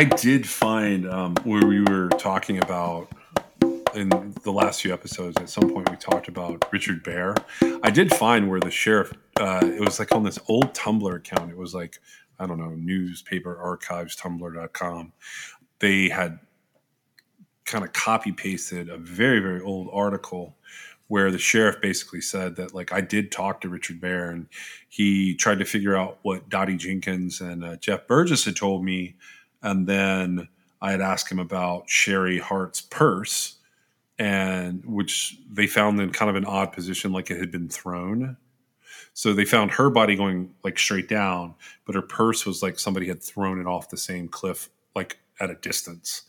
I did find um, where we were talking about in the last few episodes. At some point, we talked about Richard Bear. I did find where the sheriff. Uh, it was like on this old Tumblr account. It was like I don't know newspaper archives Tumblr.com. They had kind of copy pasted a very very old article where the sheriff basically said that like I did talk to Richard Bear and he tried to figure out what Dottie Jenkins and uh, Jeff Burgess had told me and then I had asked him about Sherry Hart's purse, and which they found in kind of an odd position, like it had been thrown. So they found her body going like straight down, but her purse was like somebody had thrown it off the same cliff, like at a distance.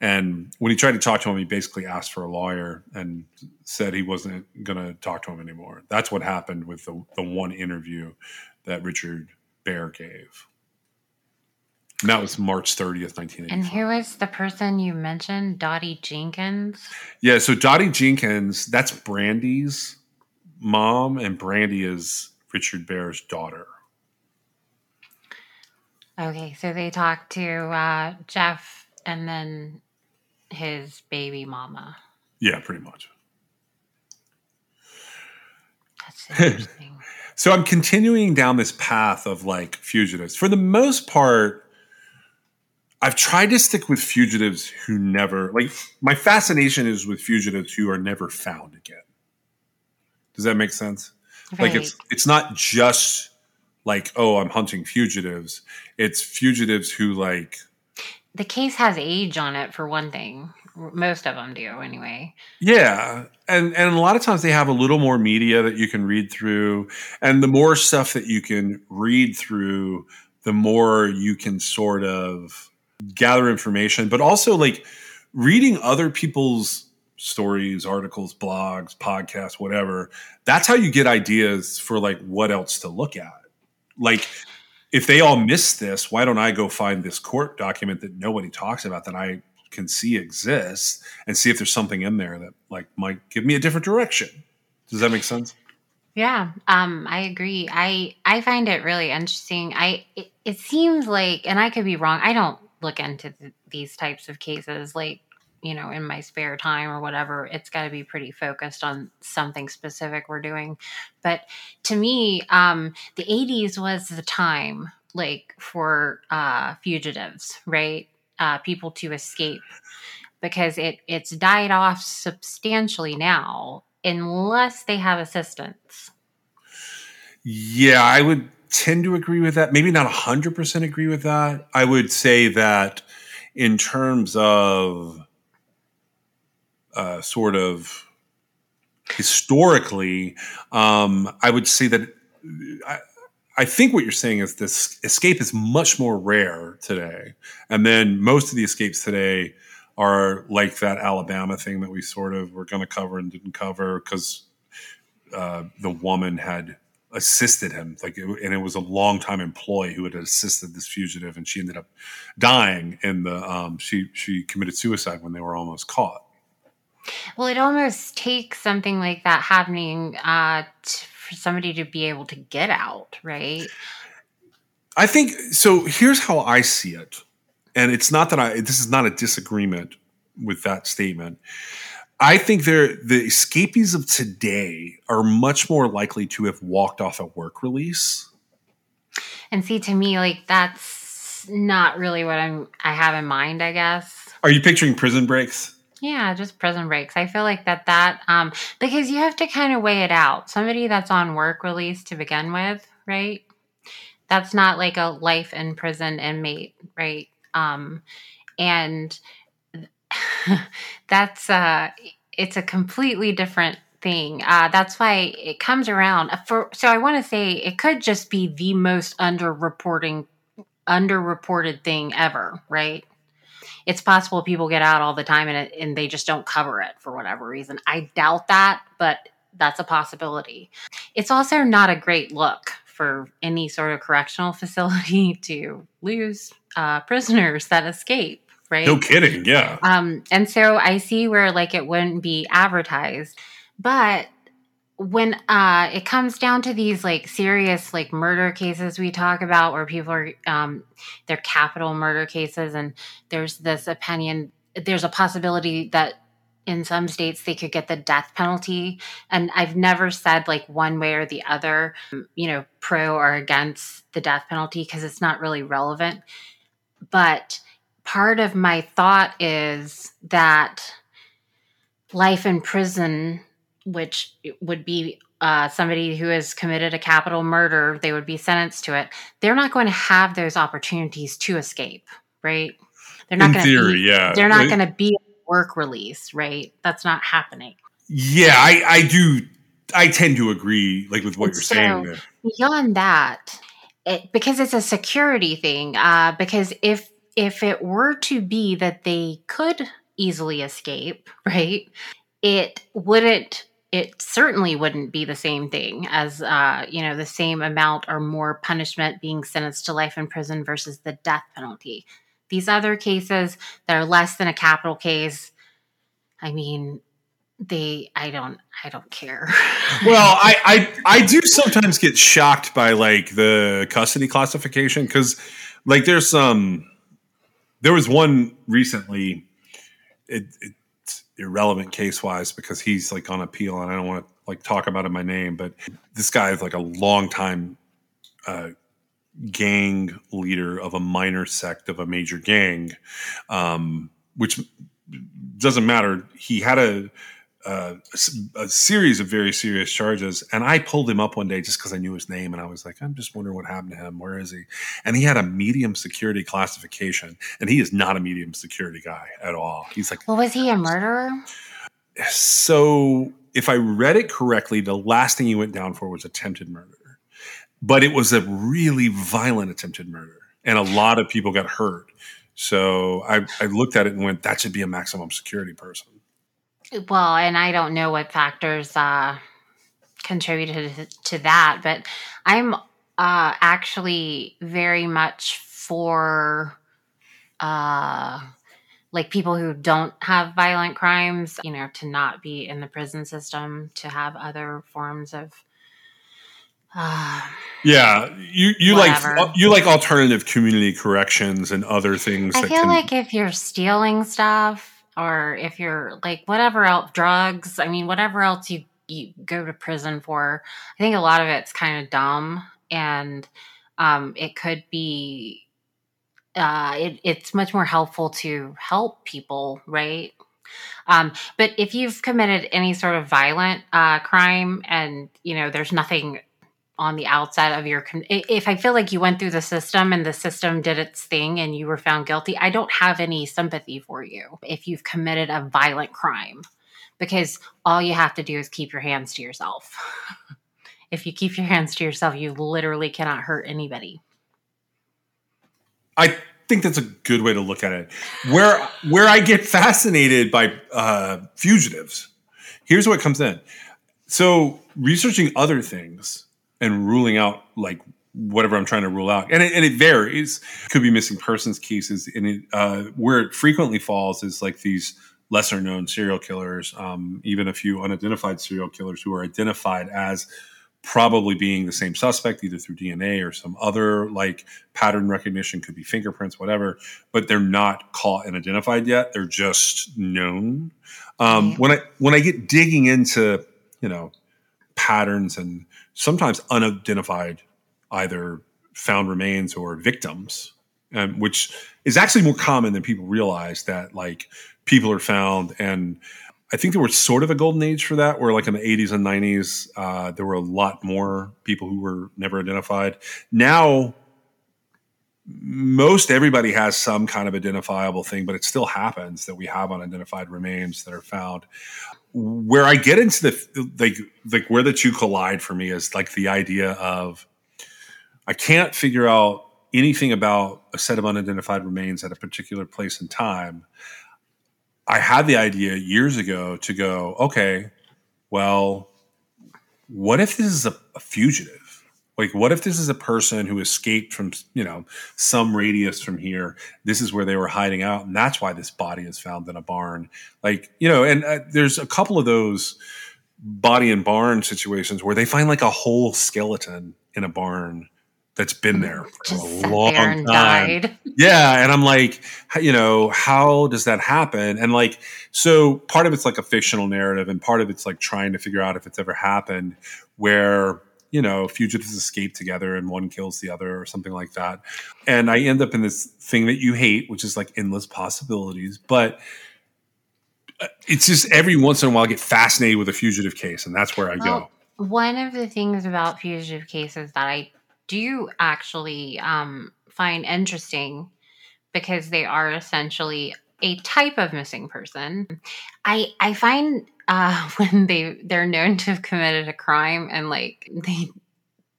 And when he tried to talk to him, he basically asked for a lawyer and said he wasn't going to talk to him anymore. That's what happened with the, the one interview that Richard Bear gave. And that was March 30th, 1985. And who was the person you mentioned? Dottie Jenkins? Yeah, so Dottie Jenkins, that's Brandy's mom, and Brandy is Richard Bear's daughter. Okay, so they talked to uh, Jeff and then his baby mama. Yeah, pretty much. That's interesting. So I'm continuing down this path of like fugitives. For the most part, I've tried to stick with fugitives who never like my fascination is with fugitives who are never found again. Does that make sense? Like it's it's not just like oh I'm hunting fugitives. It's fugitives who like the case has age on it for one thing. Most of them do, anyway. Yeah, and and a lot of times they have a little more media that you can read through, and the more stuff that you can read through, the more you can sort of gather information. But also, like reading other people's stories, articles, blogs, podcasts, whatever. That's how you get ideas for like what else to look at. Like if they all miss this, why don't I go find this court document that nobody talks about that I can see exists and see if there's something in there that like might give me a different direction. Does that make sense? Yeah, um, I agree. I I find it really interesting. I it, it seems like, and I could be wrong. I don't look into th- these types of cases like you know in my spare time or whatever. It's got to be pretty focused on something specific we're doing. But to me, um, the '80s was the time like for uh, fugitives, right? Uh, people to escape because it it's died off substantially now unless they have assistance. Yeah, I would tend to agree with that. Maybe not 100% agree with that. I would say that in terms of uh, sort of historically, um, I would say that I, I think what you're saying is this escape is much more rare today. And then most of the escapes today are like that Alabama thing that we sort of were going to cover and didn't cover because uh, the woman had assisted him like it, and it was a long-time employee who had assisted this fugitive and she ended up dying in the um, she she committed suicide when they were almost caught Well, it almost takes something like that happening uh, t- for somebody to be able to get out, right? I think so. Here's how I see it, and it's not that I. This is not a disagreement with that statement. I think they're the escapees of today are much more likely to have walked off a work release. And see, to me, like that's not really what I'm. I have in mind. I guess. Are you picturing prison breaks? Yeah, just prison breaks. I feel like that that um because you have to kind of weigh it out. Somebody that's on work release to begin with, right? That's not like a life in prison inmate, right? Um and that's uh it's a completely different thing. Uh that's why it comes around uh, for so I want to say it could just be the most underreporting underreported thing ever, right? it's possible people get out all the time and, it, and they just don't cover it for whatever reason. I doubt that, but that's a possibility. It's also not a great look for any sort of correctional facility to lose uh, prisoners that escape, right? No kidding. Yeah. Um, and so I see where like it wouldn't be advertised, but when uh it comes down to these like serious like murder cases we talk about where people are um they're capital murder cases and there's this opinion there's a possibility that in some states they could get the death penalty and i've never said like one way or the other you know pro or against the death penalty because it's not really relevant but part of my thought is that life in prison which would be uh, somebody who has committed a capital murder, they would be sentenced to it. They're not going to have those opportunities to escape, right? They're not In going theory, to. yeah. They're not going to be work release, right? That's not happening. Yeah, I, I do. I tend to agree, like with what you're So- saying. There. beyond that it, because it's a security thing uh, because if if it were to be that they could easily escape right it wouldn't it certainly wouldn't be the same thing as uh, you know the same amount or more punishment being sentenced to life in prison versus the death penalty. These other cases that are less than a capital case i mean they i don't i don't care. Well, I, I I do sometimes get shocked by like the custody classification because like there's some there was one recently it, it's irrelevant case wise because he's like on appeal and I don't want to like talk about it by name but this guy is like a long time uh, gang leader of a minor sect of a major gang um, which doesn't matter. He had a a series of very serious charges. And I pulled him up one day just because I knew his name, and I was like, I'm just wondering what happened to him. Where is he? And he had a medium security classification, and he is not a medium security guy at all. He's like, well was he a murderer so if I read it correctly, the last thing he went down for was attempted murder, but it was a really violent attempted murder, and a lot of people got hurt. So I, I looked at it and went, that should be a maximum security person. Well, and I don't know what factors uh, contributed to that, but I'm uh, actually very much for uh, like people who don't have violent crimes, you know, to not be in the prison system, to have other forms of. Uh, Yeah, you you Whatever. like you like alternative community corrections and other things. I feel can, like if you're stealing stuff or if you're like whatever else drugs, I mean whatever else you you go to prison for, I think a lot of it's kind of dumb and um it could be uh it, it's much more helpful to help people, right? Um, but if you've committed any sort of violent uh, crime and you know there's nothing on the outside of your if i feel like you went through the system and the system did its thing and you were found guilty i don't have any sympathy for you if you've committed a violent crime because all you have to do is keep your hands to yourself if you keep your hands to yourself you literally cannot hurt anybody I think that's a good way to look at it. Where where I get fascinated by uh, fugitives, here's what comes in. So researching other things and ruling out like whatever I'm trying to rule out, and it, and it varies. Could be missing persons cases, and it, uh, where it frequently falls is like these lesser known serial killers, um, even a few unidentified serial killers who are identified as probably being the same suspect, either through DNA or some other like pattern recognition, could be fingerprints, whatever, but they're not caught and identified yet. They're just known. Um. When I when I get digging into you know patterns and sometimes unidentified either found remains or victims, um, which is actually more common than people realize that like people are found and I think there was sort of a golden age for that, where like in the 80s and 90s, uh, there were a lot more people who were never identified. Now, most everybody has some kind of identifiable thing, but it still happens that we have unidentified remains that are found. Where I get into the like, like where the two collide for me is like the idea of I can't figure out anything about a set of unidentified remains at a particular place and time. I had the idea years ago to go, okay, well, what if this is a, a fugitive? Like, what if this is a person who escaped from, you know, some radius from here? This is where they were hiding out, and that's why this body is found in a barn. Like, you know, and uh, there's a couple of those body and barn situations where they find like a whole skeleton in a barn that's been there for Just a long time died. yeah and i'm like you know how does that happen and like so part of it's like a fictional narrative and part of it's like trying to figure out if it's ever happened where you know fugitives escape together and one kills the other or something like that. And i end up in this thing that you hate which is like endless possibilities. But uh, it's just every once in a while i get fascinated with a fugitive case and that's where i go. One of the things about fugitive cases that I do actually um, find interesting because they are essentially a type of missing person. I I find uh, when they they're known to have committed a crime and like they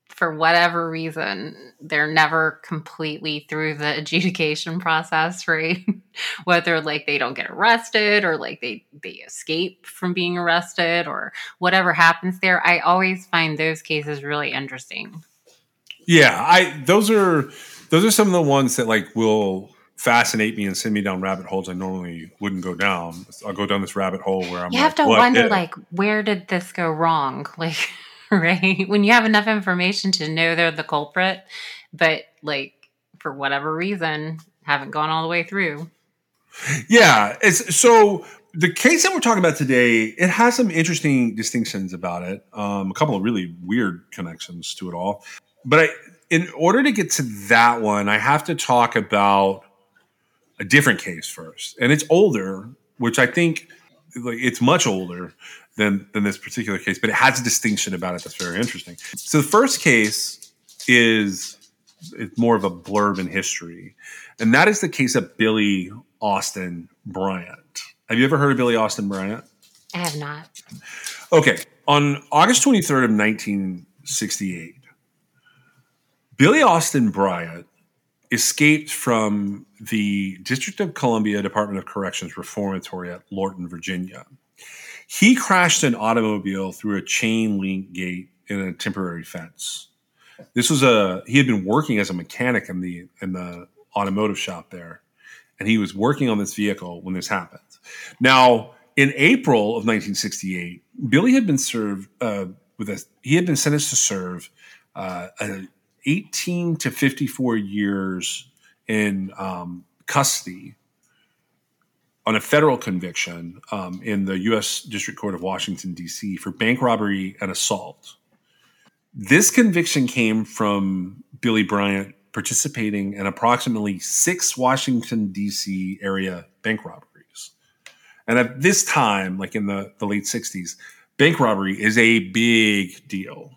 for whatever reason they're never completely through the adjudication process right whether like they don't get arrested or like they they escape from being arrested or whatever happens there i always find those cases really interesting Yeah, I those are those are some of the ones that like will fascinate me and send me down rabbit holes I normally wouldn't go down. I'll go down this rabbit hole where I'm you like, have to wonder like where did this go wrong like right when you have enough information to know they're the culprit but like for whatever reason haven't gone all the way through Yeah, it's so the case that we're talking about today, it has some interesting distinctions about it. Um, a couple of really weird connections to it all. But I, in order to get to that one, I have to talk about a different case first, and it's older, which I think like it's much older than than this particular case, but it has a distinction about it that's very interesting. So the first case is it's more of a blurb in history, and that is the case of Billy Austin Bryant. Have you ever heard of Billy Austin Bryant? i have not Okay. On August 23rd of 1968, Billy Austin Bryant escaped from the District of Columbia Department of Corrections reformatory at Lorton, Virginia. He crashed an automobile through a chain link gate in a temporary fence. This was a he had been working as a mechanic in the in the automotive shop there, and he was working on this vehicle when this happened. Now, in April of 1968, Billy had been served uh, with a he had been sentenced to serve uh, a 18 to 54 years in um, custody on a federal conviction um, in the U.S. District Court of Washington D.C. for bank robbery and assault. This conviction came from Billy Bryant participating in approximately six Washington D.C. area bank robberies. And at this time, like in the, the late 60s, bank robbery is a big deal.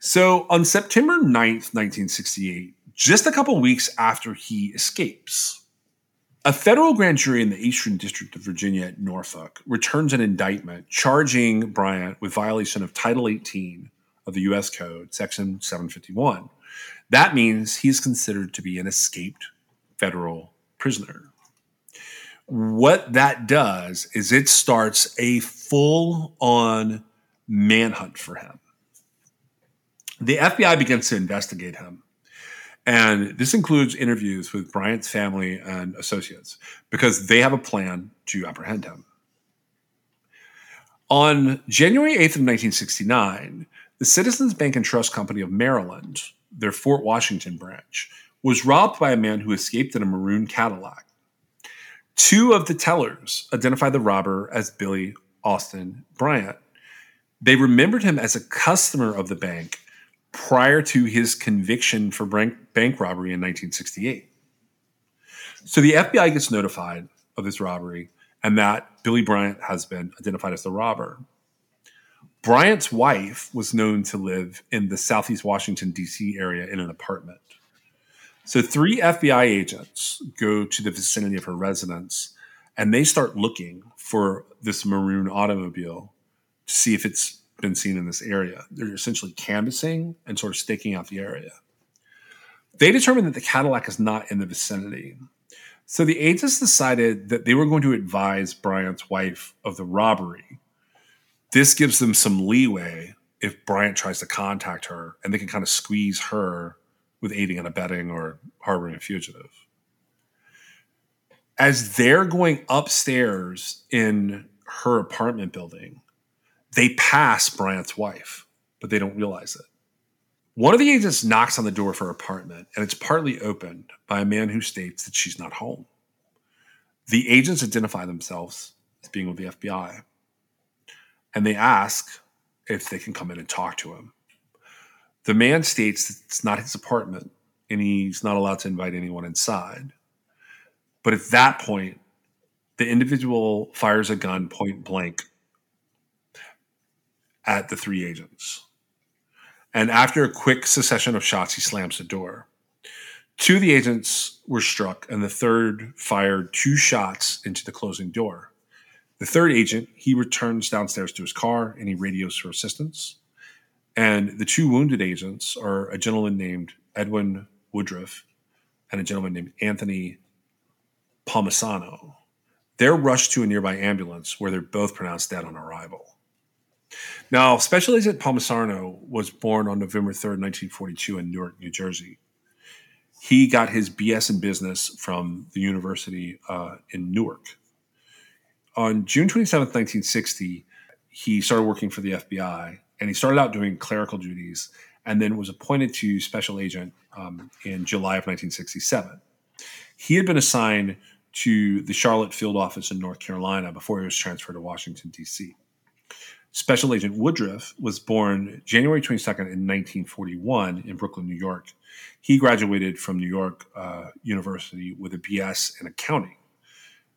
So on September 9th, 1968, just a couple weeks after he escapes, a federal grand jury in the Eastern District of Virginia at Norfolk returns an indictment charging Bryant with violation of Title 18 of the U.S. Code, Section 751. That means he's considered to be an escaped federal prisoner. What that does is it starts a full on manhunt for him. The FBI begins to investigate him. And this includes interviews with Bryant's family and associates because they have a plan to apprehend him. On January 8th of 1969, the Citizens Bank and Trust Company of Maryland, their Fort Washington branch, was robbed by a man who escaped in a maroon Cadillac. Two of the tellers identified the robber as Billy Austin Bryant. They remembered him as a customer of the bank prior to his conviction for bank, bank robbery in 1968. So the FBI gets notified of this robbery and that Billy Bryant has been identified as the robber. Bryant's wife was known to live in the Southeast Washington, D.C. area in an apartment. So, three FBI agents go to the vicinity of her residence and they start looking for this maroon automobile to see if it's been seen in this area. They're essentially canvassing and sort of staking out the area. They determine that the Cadillac is not in the vicinity. So the agents decided that they were going to advise Bryant's wife of the robbery. This gives them some leeway if Bryant tries to contact her, and they can kind of squeeze her with aiding and abetting or harboring a fugitive. As they're going upstairs in her apartment building, they pass Bryant's wife, but they don't realize it. One of the agents knocks on the door of her apartment, and it's partly opened by a man who states that she's not home. The agents identify themselves as being with the FBI, and they ask if they can come in and talk to him. The man states that it's not his apartment and he's not allowed to invite anyone inside. But at that point, the individual fires a gun point blank at the three agents. And after a quick succession of shots, he slams the door. Two of the agents were struck, and the third fired two shots into the closing door. The third agent, he returns downstairs to his car and he radios for assistance. And the two wounded agents are a gentleman named Edwin Woodruff and a gentleman named Anthony Palmisano. They're rushed to a nearby ambulance where they're both pronounced dead on arrival. Now, Special Agent Palmisano was born on November 3rd, 1942, in Newark, New Jersey. He got his BS in business from the University uh, in Newark. On June 27th, 1960, he started working for the FBI and he started out doing clerical duties and then was appointed to special agent um, in July of 1967. He had been assigned to the Charlotte field office in North Carolina before he was transferred to Washington, D.C. Special Agent Woodruff was born January 22nd in 1941 in Brooklyn, New York. He graduated from New York uh, University with a BS in accounting.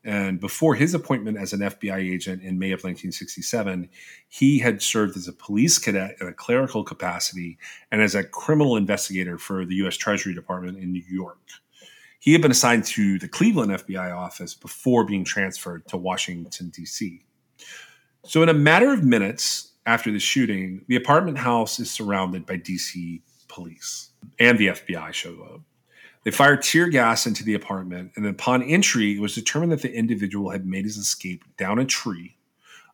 And before his appointment as an FBI agent in May of 1967, he had served as a police cadet in a clerical capacity and as a criminal investigator for the U.S. Treasury Department in New York. He had been assigned to the Cleveland FBI office before being transferred to Washington, D.C. So, in a matter of minutes after the shooting, the apartment house is surrounded by DC police and the FBI show up. They fire tear gas into the apartment, and upon entry, it was determined that the individual had made his escape down a tree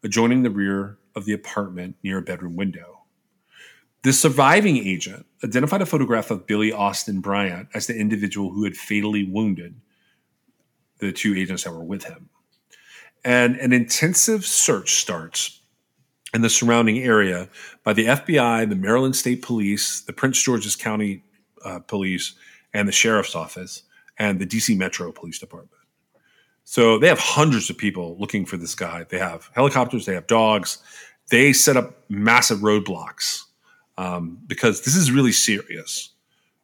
adjoining the rear of the apartment near a bedroom window. The surviving agent identified a photograph of Billy Austin Bryant as the individual who had fatally wounded the two agents that were with him and an intensive search starts in the surrounding area by the FBI, the Maryland State Police, the Prince George's County uh, Police, and the Sheriff's Office, and the DC Metro Police Department. So they have hundreds of people looking for this guy. They have helicopters, they have dogs. They set up massive roadblocks um, because this is really serious.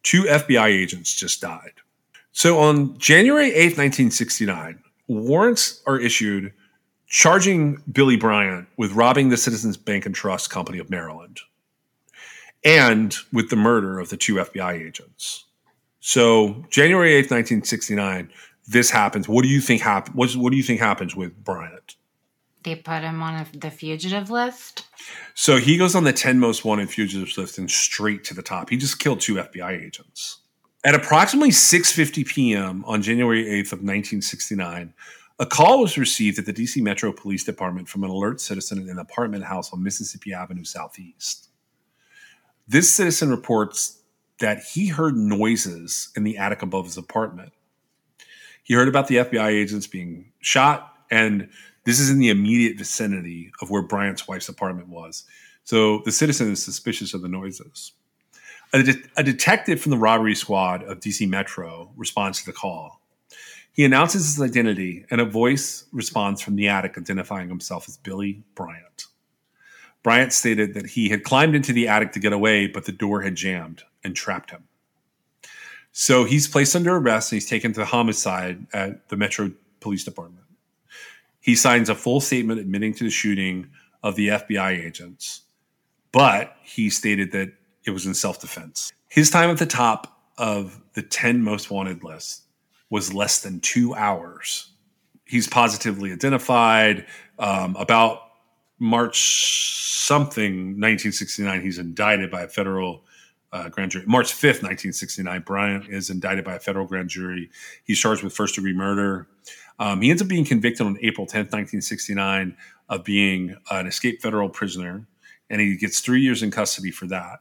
Two FBI agents just died. So on January 8th, 1969, warrants are issued charging Billy Bryant with robbing the Citizens Bank and Trust Company of Maryland and with the murder of the two FBI agents. So January 8th, 1969, this happens. What do you think happens? What, what do you think happens with Bryant? They put him on a, the fugitive list. So he goes on the 10 most wanted fugitives list and straight to the top. He just killed two FBI agents. At approximately 6:50 p.m. on January 8th of 1969, a call was received at the DC Metro Police Department from an alert citizen in an apartment house on Mississippi Avenue Southeast. This citizen reports that he heard noises in the attic above his apartment. He heard about the FBI agents being shot, and this is in the immediate vicinity of where Bryant's wife's apartment was. So the citizen is suspicious of the noises. A, de- a detective from the robbery squad of DC Metro responds to the call. He announces his identity, and a voice responds from the attic identifying himself as Billy Bryant. Bryant stated that he had climbed into the attic to get away, but the door had jammed and trapped him. So he's placed under arrest and he's taken to homicide at the Metro Police Department. He signs a full statement admitting to the shooting of the FBI agents, but he stated that it was in self defense. His time at the top of the 10 most wanted list was less than two hours. He's positively identified. Um, about March something, 1969, he's indicted by a federal uh, grand jury. March 5th, 1969, Bryant is indicted by a federal grand jury. He's charged with first degree murder. Um, he ends up being convicted on April 10th, 1969, of being an escaped federal prisoner, and he gets three years in custody for that.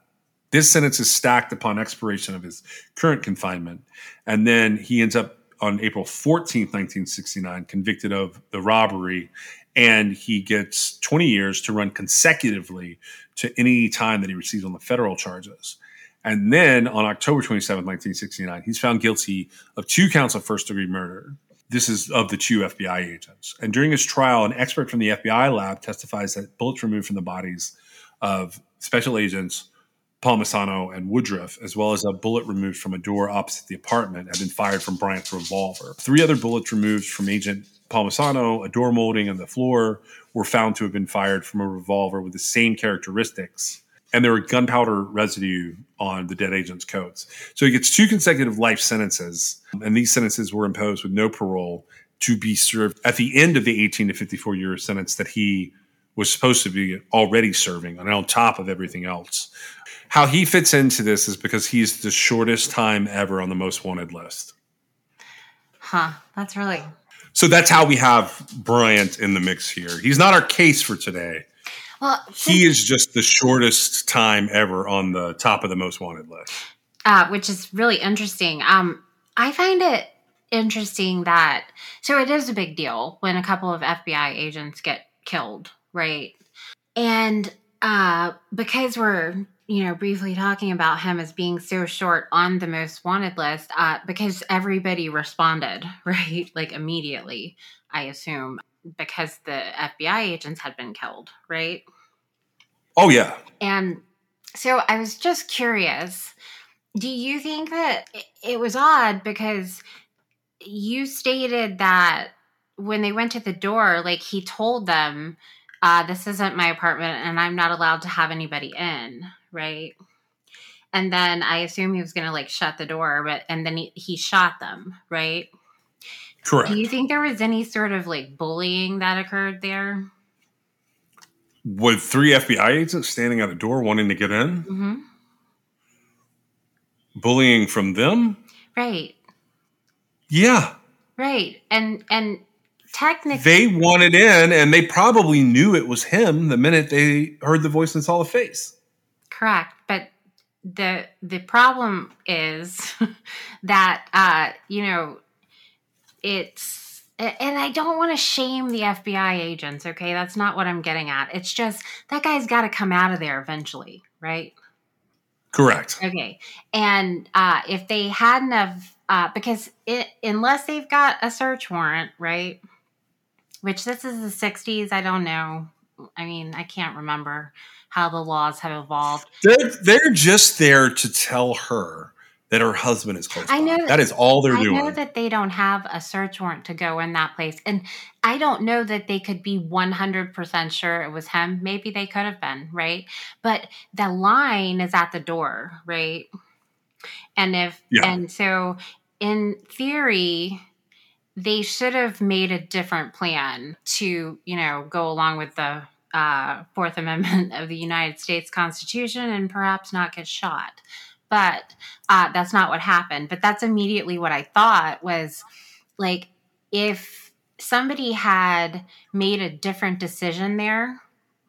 This sentence is stacked upon expiration of his current confinement, and then he ends up on April 14th, 1969, convicted of the robbery, and he gets 20 years to run consecutively to any time that he receives on the federal charges. And then on October 27, 1969, he's found guilty of two counts of first degree murder. This is of the two FBI agents. And during his trial, an expert from the FBI lab testifies that bullets removed from the bodies of special agents Palmisano and Woodruff, as well as a bullet removed from a door opposite the apartment, had been fired from Bryant's revolver. Three other bullets removed from Agent Palmisano, a door molding on the floor, were found to have been fired from a revolver with the same characteristics and there were gunpowder residue on the dead agent's coats. So he gets two consecutive life sentences, and these sentences were imposed with no parole to be served at the end of the 18 to 54 year sentence that he was supposed to be already serving, and on top of everything else. How he fits into this is because he's the shortest time ever on the most wanted list. Huh. That's really So that's how we have Bryant in the mix here. He's not our case for today. well. He is just the shortest time ever on the top of the most wanted list. uh, which is really interesting. Um, I find it interesting that so it is a big deal when a couple of FBI agents get killed, right? And uh, because we're you know briefly talking about him as being so short on the most wanted list, uh, because everybody responded right, like immediately. I assume because the FBI agents had been killed, right? Oh yeah, And so I was just curious. Do you think that it- it was odd because you stated that when they went to the door, like he told them, uh, "This isn't my apartment, and I'm not allowed to have anybody in," right? And then I assume he was going to like shut the door, but and then he, he shot them, right? correct. Do you think there was any sort of like bullying that occurred there? With three FBI agents standing at a door wanting to get in, hmm bullying from them. Right, Yeah, right, and and technically. they wanted in, and they probably knew it was him the minute they heard the voice and saw the face. Correct, but the the problem is that uh, you know it's and I don't want to shame the FBI agents. Okay, that's not what I'm getting at. It's just that guy's got to come out of there eventually, right? Correct. Okay, and uh, if they hadn't have, uh, because it, unless they've got a search warrant, right? Which this is the '60s. I don't know. I mean, I can't remember how the laws have evolved. They're they're just there to tell her that her husband is close. I know that- that is all they're I doing. know that they don't have a search warrant to go in that place. And I don't know that they could be 100% sure it was him. Maybe they could have been, right? But the line is at the door, right? And if, Yeah. and so in theory, they should have made a different plan to, you know, go along with the uh, Fourth Amendment of the United States Constitution and perhaps not get shot. But uh, that's not what happened. But that's immediately what I thought was like if somebody had made a different decision there,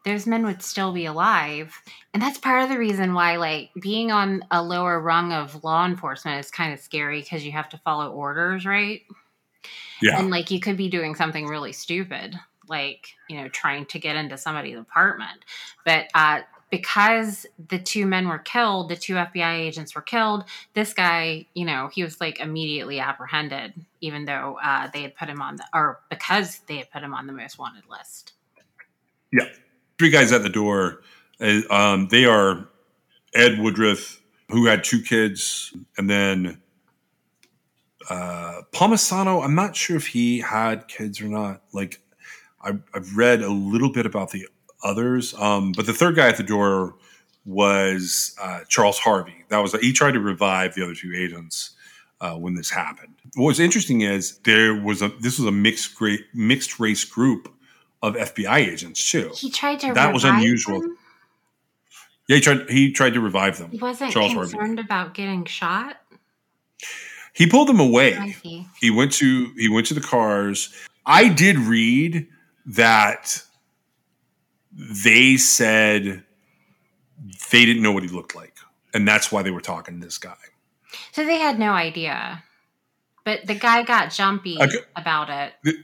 those men would still be alive. And that's part of the reason why, like, being on a lower rung of law enforcement is kind of scary because you have to follow orders, right? Yeah. And, like, you could be doing something really stupid, like, you know, trying to get into somebody's apartment. But uh, because the two men were killed, the two FBI agents were killed, this guy, you know, he was like immediately apprehended, even though uh, they had put him on the, or because they had put him on the most wanted list. Yeah. Three guys at the door. Uh, Um, they are Ed Woodruff, who had two kids, and then uh, Palmisano. I'm not sure if he had kids or not. Like, I, I've read a little bit about the others, um, but the third guy at the door was uh, Charles Harvey. That was he tried to revive the other two agents uh, when this happened. What was interesting is there was a this was a mixed great mixed race group of FBI agents too. He tried to That was unusual. them? Yeah, he tried. He tried to revive them. He wasn't Charles Harvey. concerned about getting shot. He pulled them away. He went to he went to the cars. I did read that they said they didn't know what he looked like, and that's why they were talking to this guy. So they had no idea. But the guy got jumpy Okay. about it.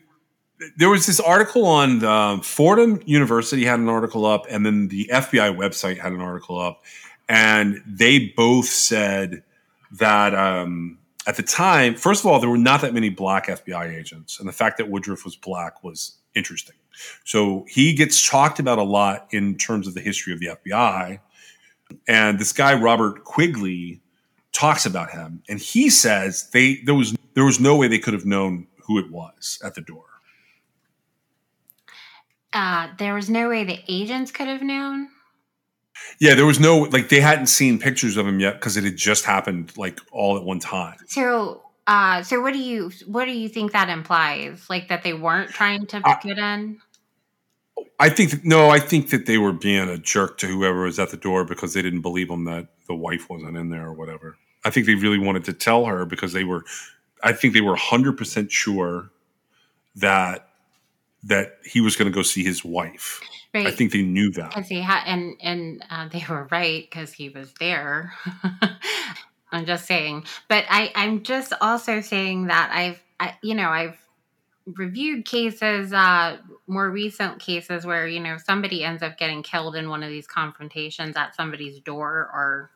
There was this article on um, Fordham University had an article up, and then the FBI website had an article up, and they both said that um, at the time, first of all, there were not that many black FBI agents, and the fact that Woodruff was black was interesting. So he gets talked about a lot in terms of the history of the FBI, and this guy Robert Quigley talks about him, and he says they there was there was no way they could have known who it was at the door. Uh, there was no way the agents could have known. Yeah, there was no like they hadn't seen pictures of him yet because it had just happened like all at one time. So, uh, so what do you what do you think that implies? Like that they weren't trying to Uh, get in? I think that, no, I think that they were being a jerk to whoever was at the door because they didn't believe him that the wife wasn't in there or whatever. I think they really wanted to tell her because they were, I think they were hundred percent sure that that he was going to go see his wife. Right. I think they knew that. Because he had, and and uh, they were right because he was there. I'm just saying, but I I'm just also saying that I've I, you know I've reviewed cases, uh, more recent cases where you know somebody ends up getting killed in one of these confrontations at somebody's door or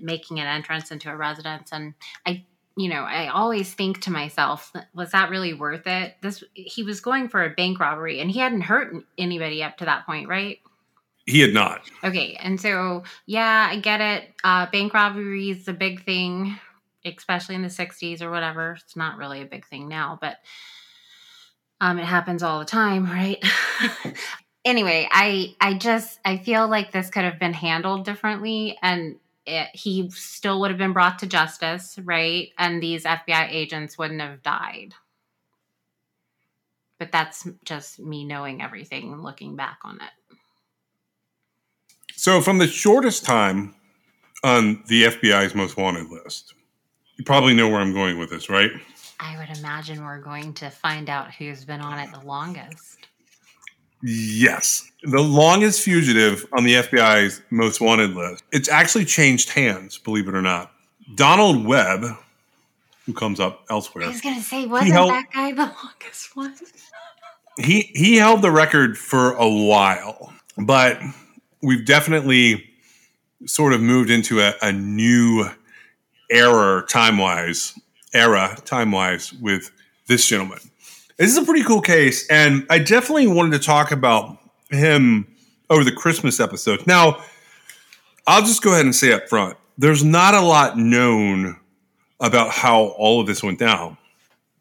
making an entrance into a residence, and I you know, I always think to myself, was that really worth it? This he was going for a bank robbery and he hadn't hurt anybody up to that point, right? He had not. Okay, and so yeah, I get it. Uh, bank robbery is a big thing, especially in the '60s or whatever. It's not really a big thing now, but um, it happens all the time, right? anyway, I I just I feel like this could have been handled differently, and it, he still would have been brought to justice, right? And these FBI agents wouldn't have died. But that's just me knowing everything and looking back on it. So, from the shortest time on the FBI's most wanted list, you probably know where I'm going with this, right? I would imagine we're going to find out who's been on it the longest. Yes. The longest fugitive on the FBI's most wanted list. It's actually changed hands, believe it or not. Donald Webb, who comes up elsewhere. I was going to say, wasn't held- that guy the longest one? he he held the record for a while, but we've definitely sort of moved into a, a new era time wise era time wise with this gentleman. This is a pretty cool case, and I definitely wanted to talk about him over the Christmas episode. Now, I'll just go ahead and say up front, there's not a lot known about how all of this went down.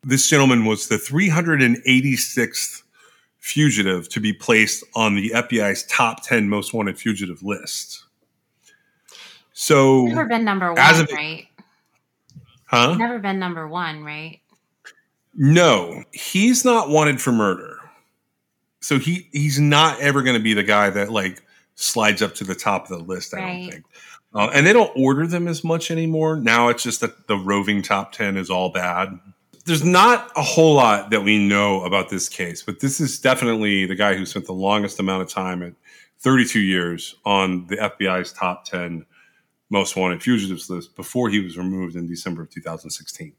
This gentleman was the 386th fugitive to be placed on the FBI's top 10 most wanted fugitive list. So, Never been number one, of- right? huh? Never been number one, right? No, he's not wanted for murder. So he he's not ever going to be the guy that like slides up to the top of the list. I Right. don't think. Uh, and they don't order them as much anymore. Now it's just that the roving top ten is all bad. there's not a whole lot that we know about this case, but this is definitely the guy who spent the longest amount of time at 32 years on the FBI's top 10 most wanted fugitives list before he was removed in December of 2016.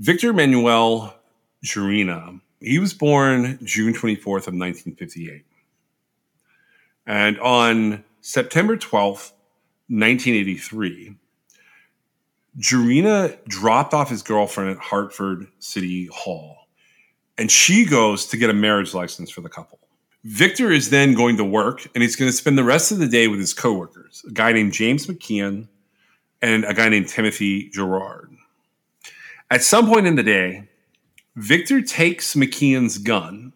Victor Manuel Gerena, he was born June 24th of 1958. And on September 12th, 1983, Gerena dropped off his girlfriend at Hartford City Hall, and she goes to get a marriage license for the couple. Victor is then going to work, and he's going to spend the rest of the day with his coworkers, a guy named James McKeon and a guy named Timothy Gerard. At some point in the day, Victor takes McKeon's gun.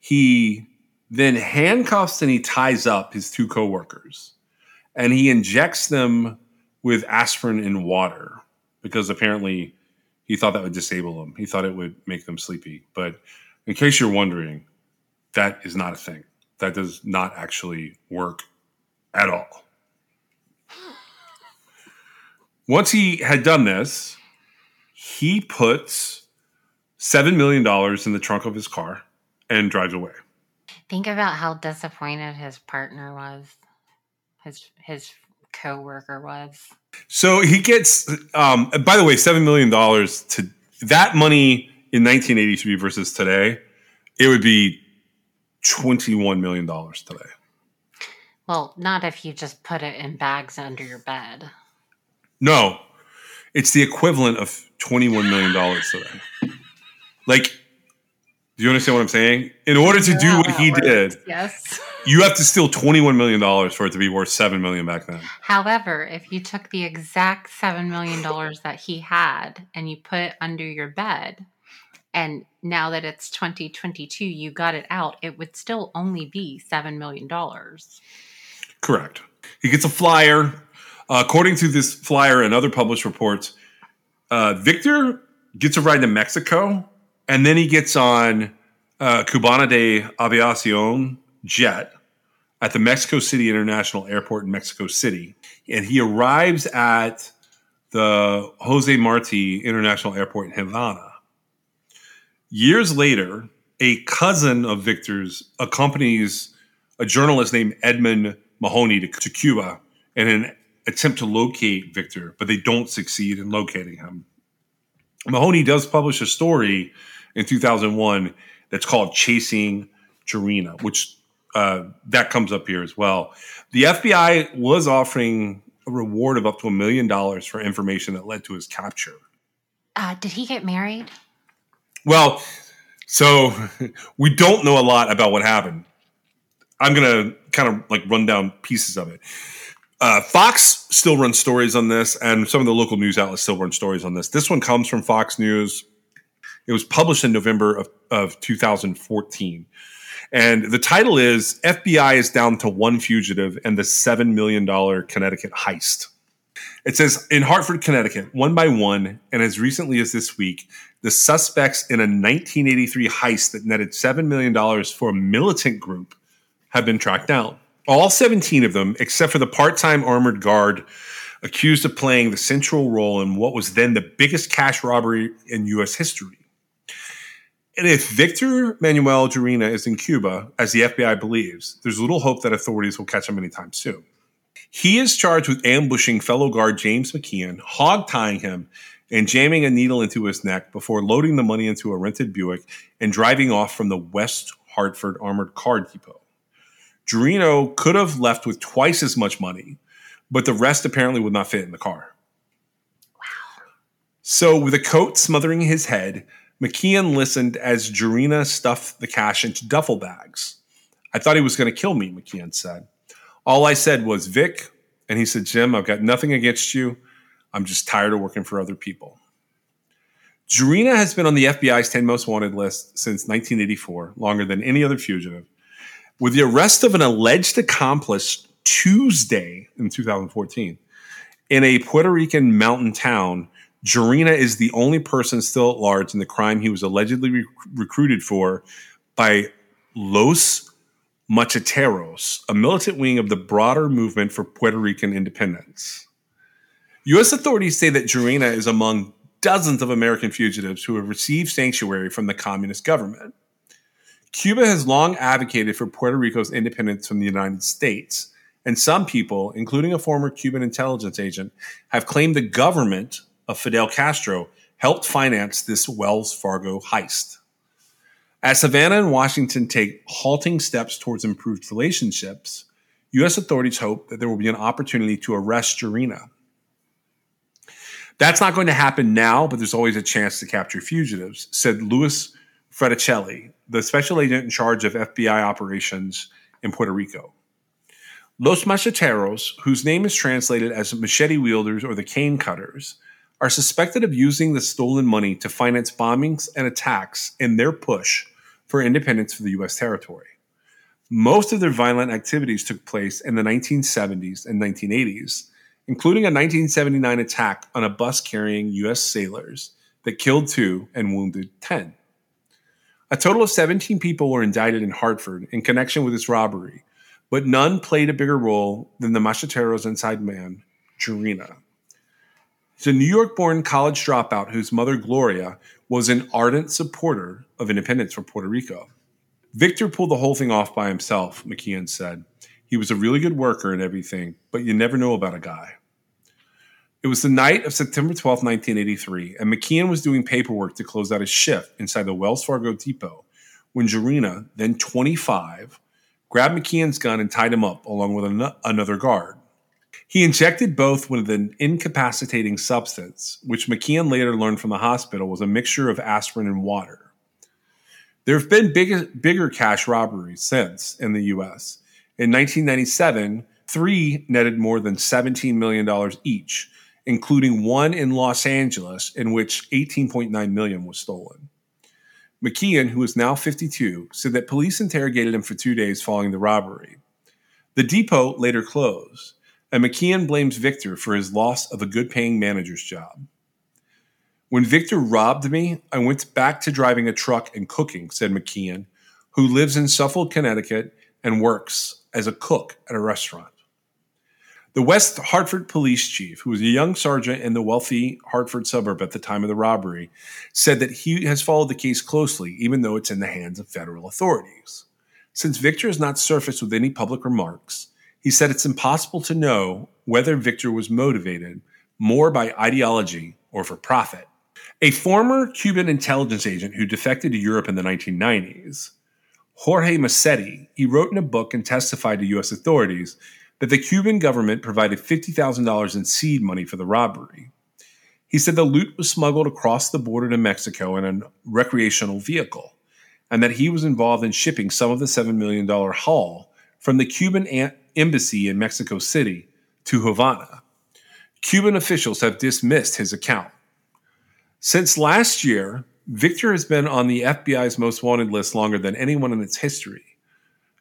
He then handcuffs and he ties up his two coworkers, and he injects them with aspirin in water because apparently he thought that would disable them. He thought it would make them sleepy. But in case you're wondering, that is not a thing. That does not actually work at all. Once he had done this, he puts $7 million in the trunk of his car and drives away. Think about how disappointed his partner was. His his co-worker was. So he gets, um, by the way, $7 million to that money in 1983 versus today, it would be $21 million today. Well, not if you just put it in bags under your bed. No, it's the equivalent of $21 million today. Like, do you understand what I'm saying? In order to do what he did, Yes. you have to steal $21 million for it to be worth 7 million back then. However, if you took the exact $7 million that he had and you put it under your bed, and now that it's 2022, you got it out, it would still only be $7 million. Correct. He gets a flyer. According to this flyer and other published reports, uh, Victor gets a ride to Mexico, and then he gets on uh, Cubana de Aviacion jet at the Mexico City International Airport in Mexico City, and he arrives at the Jose Marti International Airport in Havana. Years later, a cousin of Victor's accompanies a journalist named Edmund Mahoney to, to Cuba in an attempt to locate Victor, but they don't succeed in locating him. Mahoney does publish a story in 2001 that's called Chasing Gerena, which uh, that comes up here as well. The FBI was offering a reward of up to a million dollars for information that led to his capture. Uh, did he get married? Well, so we don't know a lot about what happened. I'm gonna kind of like run down pieces of it. Uh, Fox still runs stories on this, and some of the local news outlets still run stories on this. This one comes from Fox News. It was published in November of, of 2014. And the title is FBI is down to one fugitive and the $7 million Connecticut heist. It says in Hartford, Connecticut, one by one, and as recently as this week, the suspects in a 1983 heist that netted $7 million for a militant group have been tracked down. All 17 of them, except for the part time armored guard accused of playing the central role in what was then the biggest cash robbery in U.S. history. And if Victor Manuel Gerena is in Cuba, as the FBI believes, there's little hope that authorities will catch him anytime soon. He is charged with ambushing fellow guard James McKeon, hog tying him, and jamming a needle into his neck before loading the money into a rented Buick and driving off from the West Hartford Armored Car Depot. Gerena could have left with twice as much money, but the rest apparently would not fit in the car. Wow. So, with a coat smothering his head, McKeon listened as Gerena stuffed the cash into duffel bags. I thought he was going to kill me, McKeon said. All I said was, Vic, and he said, Jim, I've got nothing against you. I'm just tired of working for other people. Gerena has been on the FBI's 10 most wanted list since 1984, longer than any other fugitive. With the arrest of an alleged accomplice Tuesday in 2014 in a Puerto Rican mountain town, Gerena is the only person still at large in the crime he was allegedly re- recruited for by Los Macheteros, a militant wing of the broader movement for Puerto Rican independence. U.S. authorities say that Gerena is among dozens of American fugitives who have received sanctuary from the communist government. Cuba has long advocated for Puerto Rico's independence from the United States, and some people, including a former Cuban intelligence agent, have claimed the government of Fidel Castro helped finance this Wells Fargo heist. As Havana and Washington take halting steps towards improved relationships, U.S. authorities hope that there will be an opportunity to arrest Gerena. That's not going to happen now, but there's always a chance to capture fugitives, said Louis Fraticelli, the special agent in charge of FBI operations in Puerto Rico. Los Macheteros, whose name is translated as machete wielders or the cane cutters, are suspected of using the stolen money to finance bombings and attacks in their push for independence for the U.S. territory. Most of their violent activities took place in the 1970s and 1980s, including a 1979 attack on a bus carrying U.S. sailors that killed two and wounded 10. A total of 17 people were indicted in Hartford in connection with this robbery, but none played a bigger role than the Macheteros' inside man, Gerena. He's a New York born college dropout whose mother, Gloria, was an ardent supporter of independence for Puerto Rico. Victor pulled the whole thing off by himself, McKeon said. He was a really good worker and everything, but you never know about a guy. It was the night of September 12, 1983, and McKeon was doing paperwork to close out his shift inside the Wells Fargo depot when Gerena, then 25, grabbed McKeon's gun and tied him up along with an- another guard. He injected both with an incapacitating substance, which McKeon later learned from the hospital was a mixture of aspirin and water. There have been bigger, bigger cash robberies since in the U.S. In 1997, three netted more than $17 million each, including one in Los Angeles in which 18.9 million was stolen. McKeon, who is now 52, said that police interrogated him for two days following the robbery. The depot later closed, and McKeon blames Victor for his loss of a good paying manager's job. When Victor robbed me, I went back to driving a truck and cooking, said McKeon, who lives in Suffolk, Connecticut, and works as a cook at a restaurant. The West Hartford police chief, who was a young sergeant in the wealthy Hartford suburb at the time of the robbery, said that he has followed the case closely, even though it's in the hands of federal authorities. Since Victor has not surfaced with any public remarks, he said it's impossible to know whether Victor was motivated more by ideology or for profit. A former Cuban intelligence agent who defected to Europe in the 1990s, Jorge Masetti, he wrote in a book and testified to U.S. authorities that the Cuban government provided $50,000 in seed money for the robbery. He said the loot was smuggled across the border to Mexico in a recreational vehicle, and that he was involved in shipping some of the $7 million haul from the Cuban embassy in Mexico City to Havana. Cuban officials have dismissed his account. Since last year, Victor has been on the FBI's most wanted list longer than anyone in its history.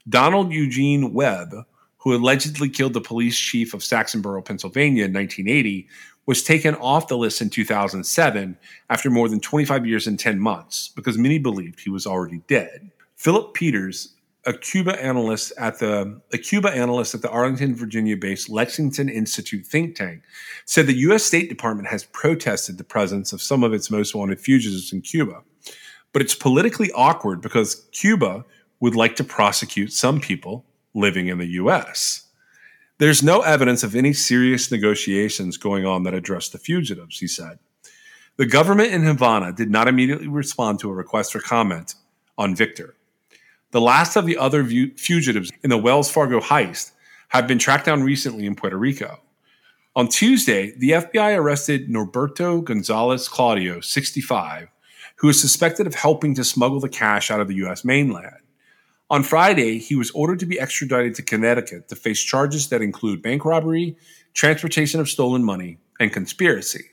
Donald Eugene Webb, who allegedly killed the police chief of Saxonburg, Pennsylvania in 1980, was taken off the list in 2007 after more than 25 years and 10 months because many believed he was already dead. Philip Peters, a Cuba analyst at the a Cuba analyst at the Arlington, Virginia-based Lexington Institute think tank, said the U.S. State Department has protested the presence of some of its most wanted fugitives in Cuba, but it's politically awkward because Cuba would like to prosecute some people living in the U.S. There's no evidence of any serious negotiations going on that address the fugitives, he said. The government in Havana did not immediately respond to a request for comment on Victor. The last of the other fugitives in the Wells Fargo heist have been tracked down recently in Puerto Rico. On Tuesday, the FBI arrested Norberto Gonzalez Claudio, 65, who is suspected of helping to smuggle the cash out of the U.S. mainland. On Friday, he was ordered to be extradited to Connecticut to face charges that include bank robbery, transportation of stolen money, and conspiracy.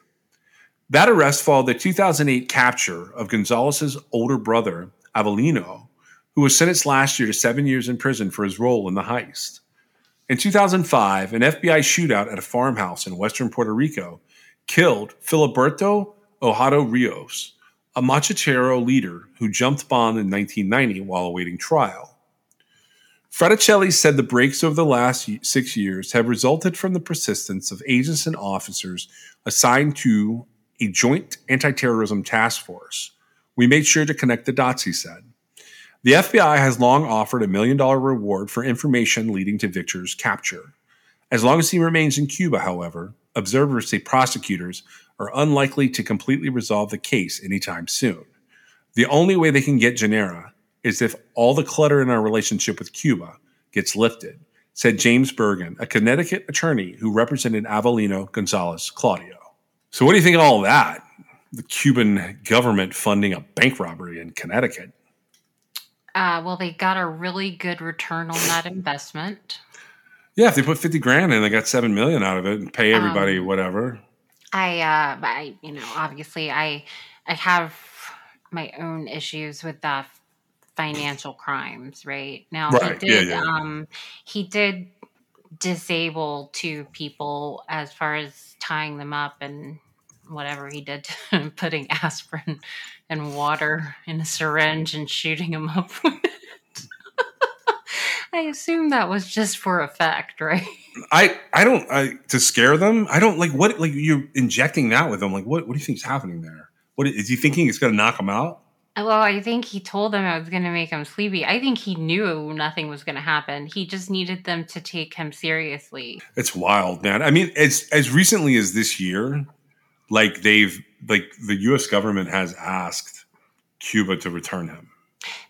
That arrest followed the 2008 capture of Gonzalez's older brother, Avelino, who was sentenced last year to seven years in prison for his role in the heist. In 2005, an FBI shootout at a farmhouse in western Puerto Rico killed Filiberto Ojeda Rios, a Machetero leader who jumped bond in 1990 while awaiting trial. Fraticelli said the breaks over the last six years have resulted from the persistence of agents and officers assigned to a joint anti terrorism task force. We made sure to connect the dots, he said. The FBI has long offered a million dollar reward for information leading to Victor's capture. As long as he remains in Cuba, however, observers say prosecutors are unlikely to completely resolve the case anytime soon. The only way they can get Gerena is if all the clutter in our relationship with Cuba gets lifted, said James Bergen, a Connecticut attorney who represented Avelino Gonzalez Claudio. So, what do you think of all that? The Cuban government funding a bank robbery in Connecticut. Uh, well, they got a really good return on that investment. Yeah, if they put 50 grand in, they got 7 million out of it and pay everybody Um, whatever. I, uh, I, you know, obviously, I, I have my own issues with the financial crimes. Right now, Right, he did, yeah. um, he did disable two people as far as tying them up and whatever he did, to putting aspirin and water in a syringe and shooting them up with it. I assume that was just for effect, right? I I don't I, to scare them. I don't like what like you're injecting that with them. Like what what do you think is happening there? What is he thinking? It's going to knock them out? Well, I think he told them it was going to make him sleepy. I think he knew nothing was going to happen. He just needed them to take him seriously. It's wild, man. I mean, as as recently as this year, like they've like the U.S. government has asked Cuba to return him.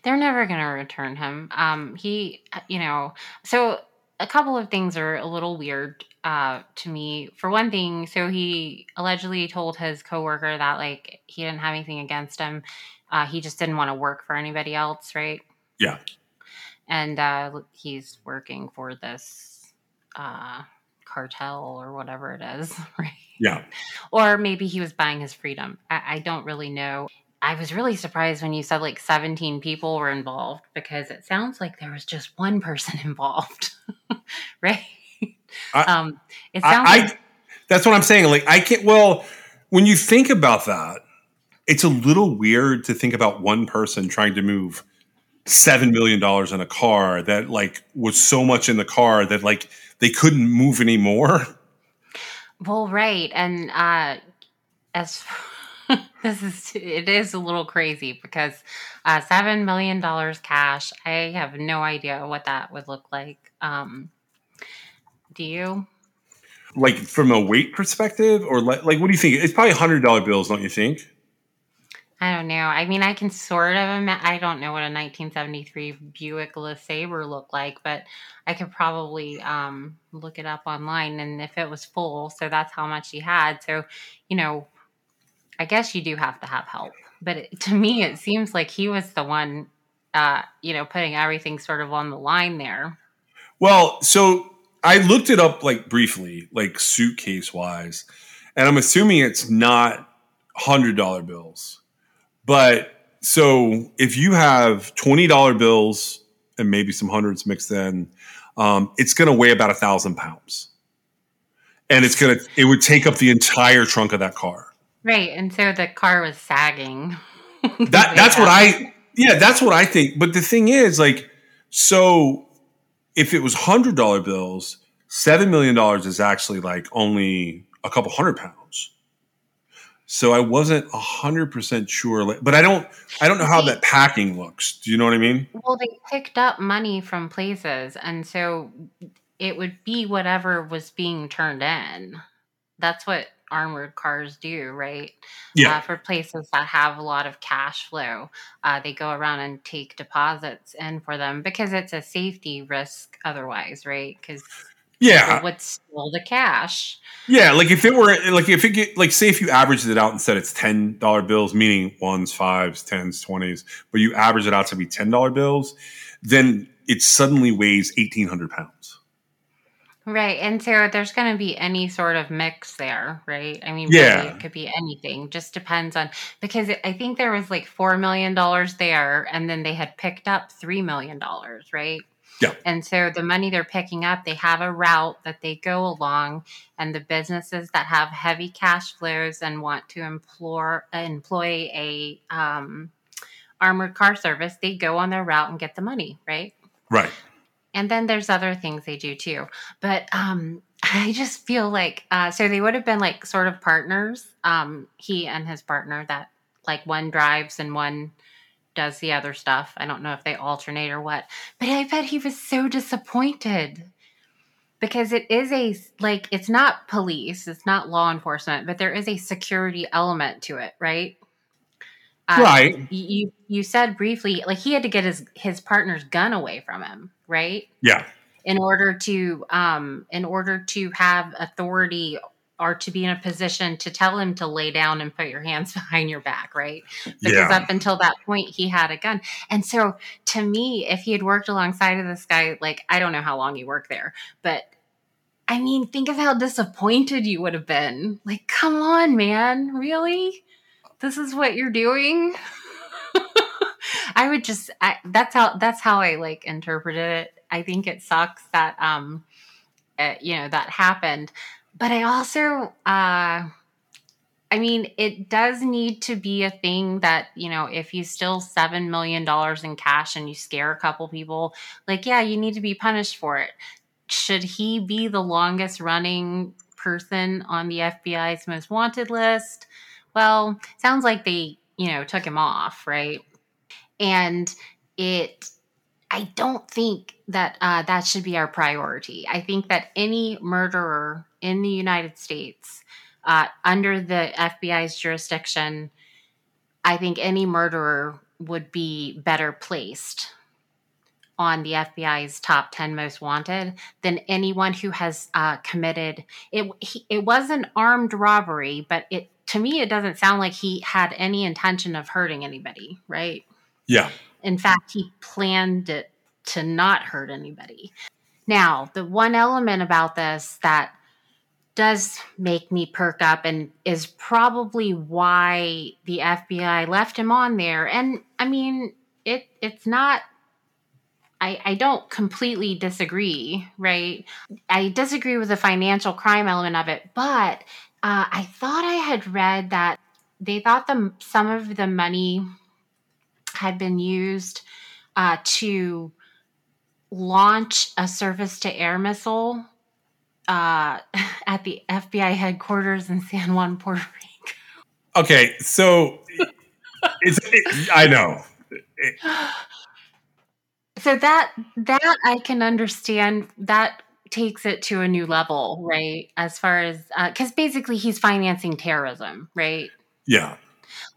They're never going to return him. Um, he, you know, so a couple of things are a little weird uh, to me. For one thing, so he allegedly told his coworker that like he didn't have anything against him. Uh, he just didn't want to work for anybody else, right? Yeah. and uh, he's working for this uh, cartel or whatever it is, right? Yeah, Or maybe he was buying his freedom. I, I don't really know. I was really surprised when you said like 17 people were involved because it sounds like there was just one person involved, right? I- um, it sounds I, like I that's what I'm saying. Like I can't. Well, when you think about that, it's a little weird to think about one person trying to move seven million dollars in a car that like was so much in the car that like they couldn't move anymore. Well, right, and uh, as this is, it is a little crazy because uh, seven million dollars cash. I have no idea what that would look like. Um, do you? Like from a weight perspective, or like, like what do you think? It's probably hundred dollar bills, don't you think? I don't know. I mean, I can sort of imagine. I don't know what a 1973 Buick LeSabre looked like, but I could probably um, look it up online. And if it was full, so that's how much he had. So, you know, I guess you do have to have help. But it, to me, it seems like he was the one, uh, you know, putting everything sort of on the line there. Well, so I looked it up like briefly, like suitcase wise, and I'm assuming it's not hundred dollar bills. But so if you have twenty dollar bills and maybe some hundreds mixed in, um, it's going to weigh about a thousand pounds, and it's gonna it would take up the entire trunk of that car. Right. And so the car was sagging. That that's what I yeah that's what I think. But the thing is, like, so if it was hundred dollar bills, seven million dollars is actually like only a couple hundred pounds. So I wasn't a hundred percent sure, like, but I don't I don't know how that packing looks. Do you know what I mean? Well, they picked up money from places, and so it would be whatever was being turned in. That's what armored cars do, right? Yeah. Uh, for places that have a lot of cash flow, uh, they go around and take deposits in for them because it's a safety risk otherwise, right? Because Yeah, would steal the cash. yeah. Like if it were like if it get like say if you averaged it out and said it's ten dollar bills, meaning ones, fives, tens, twenties, but you average it out to be ten dollar bills, then it suddenly weighs eighteen hundred pounds. Right. And so there's going to be any sort of mix there, right? I mean, Yeah. really, it could be anything. Just depends on because it, I think there was like $4 million there and then they had picked up $3 million, right? Yeah. And so the money they're picking up, they have a route that they go along, and the businesses that have heavy cash flows and want to employ employ a um, armored car service, they go on their route and get the money, right? Right. And then there's other things they do too but um I just feel like uh, so they would have been like sort of partners. Um, he and his partner that like one drives and one does the other stuff. I don't know if they alternate or what, but I bet he was so disappointed because it is a like it's not police, it's not law enforcement, but there is a security element to it, right? Right. You you said briefly like he had to get his his partner's gun away from him, right? Yeah. in order to um in order to have authority or to be in a position to tell him to lay down and put your hands behind your back right because Yeah. up until that point he had a gun and so to me if he had worked alongside of this guy like i don't know how long he worked there but i mean think of how disappointed you would have been like come on man really this is what you're doing I would just I, that's how that's how I like interpreted it. I think it sucks that um uh, you know that happened, but I also uh I mean it does need to be a thing that you know if you steal 7 million dollars in cash and you scare a couple people like yeah, you need to be punished for it. Should he be the longest running person on the FBI's most wanted list? Well, sounds like they, you know, took him off, right? and it i don't think that uh, that should be our priority i think that any murderer in the united states uh, under the fbi's jurisdiction i think any murderer would be better placed on the fbi's top 10 most wanted than anyone who has uh, committed it he, it was an armed robbery but it to me it doesn't sound like he had any intention of hurting anybody right Yeah. in fact, he planned it to not hurt anybody. Now, the one element about this that does make me perk up and is probably why the FBI left him on there. And I mean, it it's not I, I don't completely disagree, right? I disagree with the financial crime element of it, but uh, I thought I had read that they thought the some of the money had been used uh, to launch a surface to air missile uh, at the FBI headquarters in San Juan, Puerto Rico. Okay. So it's, it, I know. So that that I can understand. That takes it to a new level, right? As far as because basically he's financing terrorism, right? Yeah.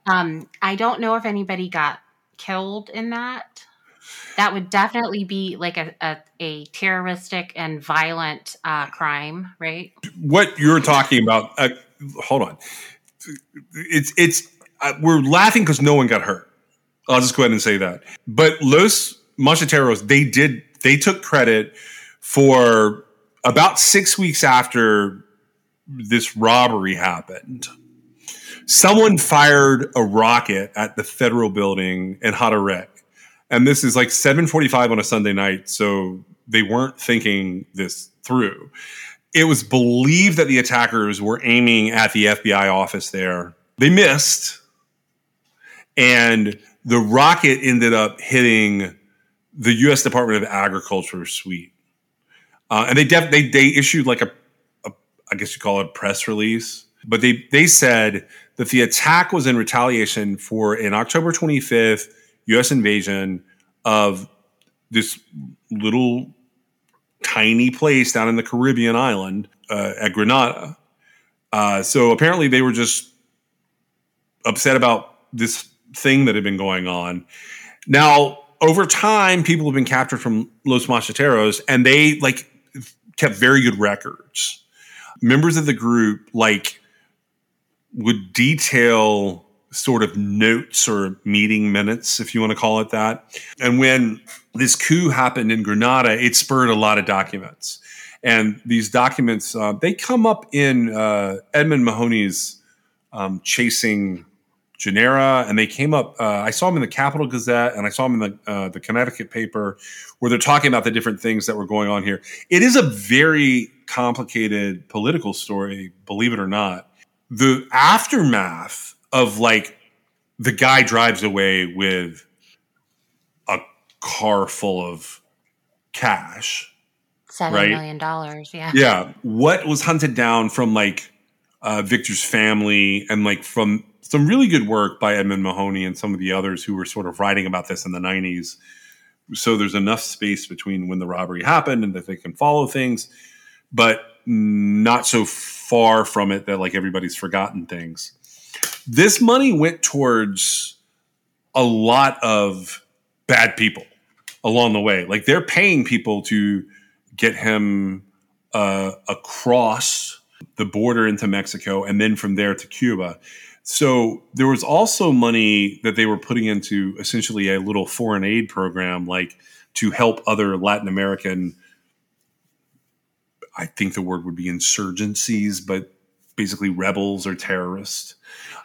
Um, I don't know if anybody got killed in that. That would definitely be like a, a, a terroristic and violent uh, crime, right? What you're talking about, uh, hold on. It's, it's, uh, we're laughing because no one got hurt. I'll just go ahead and say that. But Los Macheteros, they did, they took credit for about six weeks after this robbery happened. Someone fired a rocket at the federal building in Hato Rey. And this is like 7:45 on a Sunday night, so they weren't thinking this through. It was believed that the attackers were aiming at the FBI office there. They missed, and the rocket ended up hitting the U.S. Department of Agriculture suite. Uh, and they, def- they they issued like a, a I guess you call it a press release, but they they said that the attack was in retaliation for an October 25th U.S. invasion of this little tiny place down in the Caribbean island uh, at Grenada. Uh, so apparently they were just upset about this thing that had been going on. Now, over time, people have been captured from Los Macheteros, and they like kept very good records. Members of the group like would detail sort of notes or meeting minutes, if you want to call it that. And when this coup happened in Grenada, it spurred a lot of documents. And these documents, uh, they come up in uh, Edmund Mahoney's um, Chasing Gerena, and they came up. Uh, I saw them in the Capital Gazette, and I saw them in the uh, the Connecticut paper, where they're talking about the different things that were going on here. It is a very complicated political story, believe it or not. The aftermath of like the guy drives away with a car full of cash Seven Right. million dollars. Yeah. Yeah. What was hunted down from like uh, Victor's family and like from some really good work by Edmund Mahoney and some of the others who were sort of writing about this in the 90s. So there's enough space between when the robbery happened and that they can follow things, but not so far from it that like everybody's forgotten things. This money went towards a lot of bad people along the way. Like they're paying people to get him uh, across the border into Mexico and then from there to Cuba. So there was also money that they were putting into essentially a little foreign aid program, like to help other Latin American. I think the word would be insurgencies, but basically rebels or terrorists.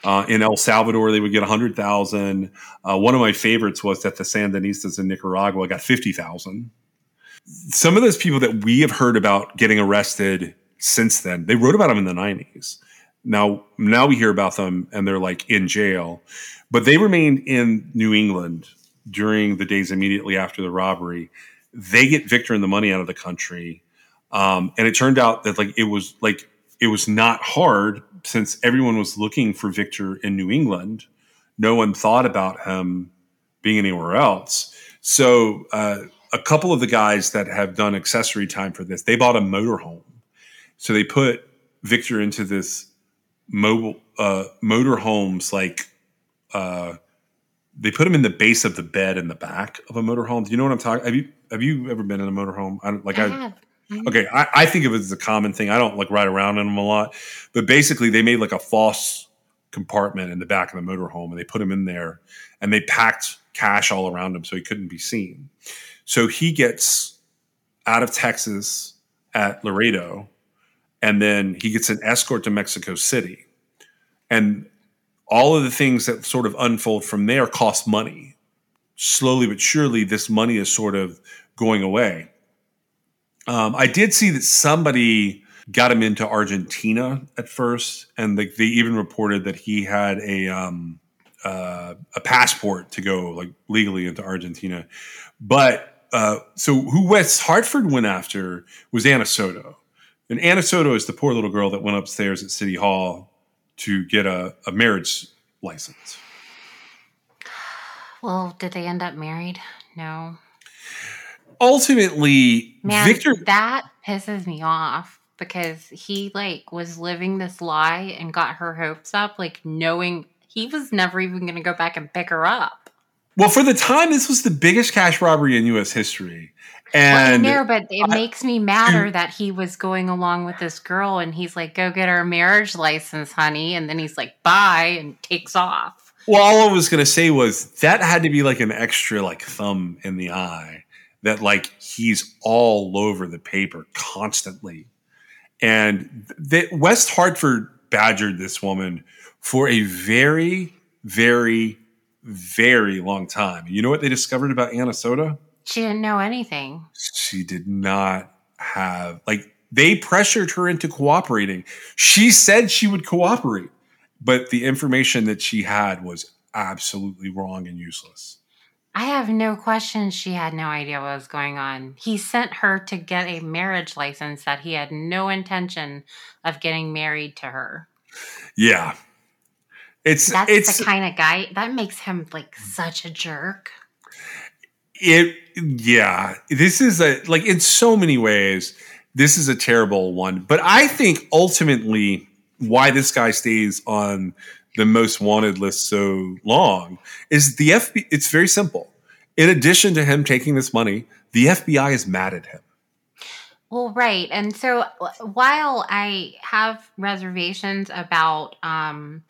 Uh, in El Salvador, they would get a hundred thousand. Uh, one of my favorites was that the Sandinistas in Nicaragua got fifty thousand. Some of those people that we have heard about getting arrested since then, they wrote about them in the nineties. Now, now we hear about them and they're like in jail, but they remained in New England during the days immediately after the robbery. They get Victor and the money out of the country, um, and it turned out that like it was like it was not hard since everyone was looking for Victor in New England. No one thought about him being anywhere else. So uh, a couple of the guys that have done accessory time for this, they bought a motorhome. So they put Victor into this mobile uh, motorhomes like uh, they put him in the base of the bed in the back of a motorhome. Do you know what I'm talking? Have you have you ever been in a motorhome? I don't like I I, have. Okay, I, I think of it as a common thing. I don't like ride around in them a lot, but basically they made like a false compartment in the back of the motorhome and they put him in there and they packed cash all around him so he couldn't be seen. So he gets out of Texas at Laredo and then he gets an escort to Mexico City. And all of the things that sort of unfold from there cost money. Slowly but surely, this money is sort of going away. Um, I did see that somebody got him into Argentina at first, and like they even reported that he had a um, uh, a passport to go like legally into Argentina. But uh, so who West Hartford went after was Anna Soto, and Anna Soto is the poor little girl that went upstairs at City Hall to get a, a marriage license. Well, did they end up married? No. Ultimately, Man, Victor that pisses me off because he like was living this lie and got her hopes up, like knowing he was never even going to go back and pick her up. Well, for the time, this was the biggest cash robbery in U.S. history, Well, I know, but it I- makes me madder that he was going along with this girl and he's like, "Go get our marriage license, honey," and then he's like, "Bye," and takes off. well, all I was going to say was that had to be like an extra like thumb in the eye that like he's all over the paper constantly, and that West Hartford badgered this woman for a very, very, very long time. You know what they discovered about Anna Soda? She didn't know anything. she did not have like they pressured her into cooperating. She said she would cooperate, but the information that she had was absolutely wrong and useless. I have no question she had no idea what was going on. He sent her to get a marriage license that he had no intention of getting married to her. Yeah. It's That's it's the kind of guy that makes him like such a jerk. It yeah. This is a like in so many ways this is a terrible one, but I think ultimately why this guy stays on the most wanted list so long is the FBI. It's very simple. In addition to him taking this money, the FBI is mad at him. Well, right. And so while I have reservations about, um,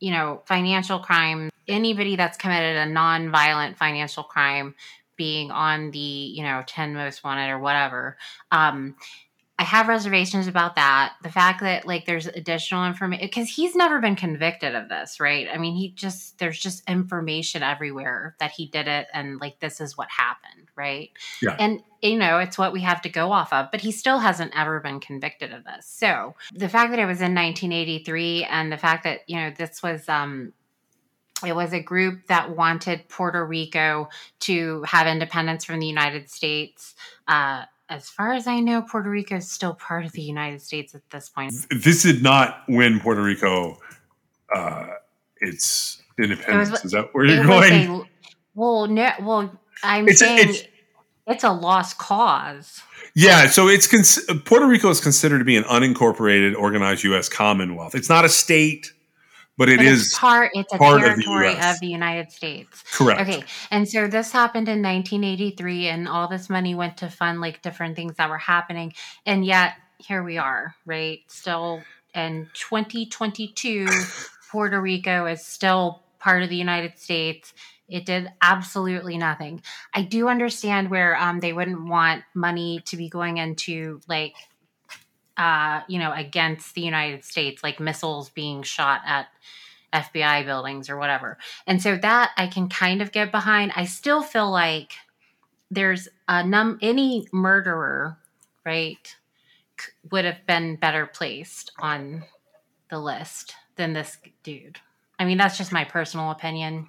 you know, financial crime, anybody that's committed a non-violent financial crime being on the, you know, 10 most wanted or whatever, um, I have reservations about that. The fact that like there's additional information because he's never been convicted of this, right? I mean, he just there's just information everywhere that he did it and like this is what happened, right? Yeah. And you know, it's what we have to go off of, but he still hasn't ever been convicted of this. So, the fact that it was in 1983 and the fact that, you know, this was um it was a group that wanted Puerto Rico to have independence from the United States. Uh, as far as I know, Puerto Rico is still part of the United States at this point. This did not win Puerto Rico uh, its independence. was- Is that where you're going? a- well, no, well, I'm It's a- saying it's- it's, a lost cause. Yeah, so it's cons- Puerto Rico is considered to be an unincorporated, organized U.S. Commonwealth. It's not a state, but it But is part. It's a part of the territory of the United States. correct. Okay, and so this happened in 1983, and all this money went to fund like different things that were happening, and yet here we are, right? Still in 2022, Puerto Rico is still part of the United States. It did absolutely nothing. I do understand where um, they wouldn't want money to be going into like, uh, you know, against the United States, like missiles being shot at FBI buildings or whatever. And so that I can kind of get behind. I still feel like there's a num any murderer, right, would have been better placed on the list than this dude. I mean, that's just my personal opinion.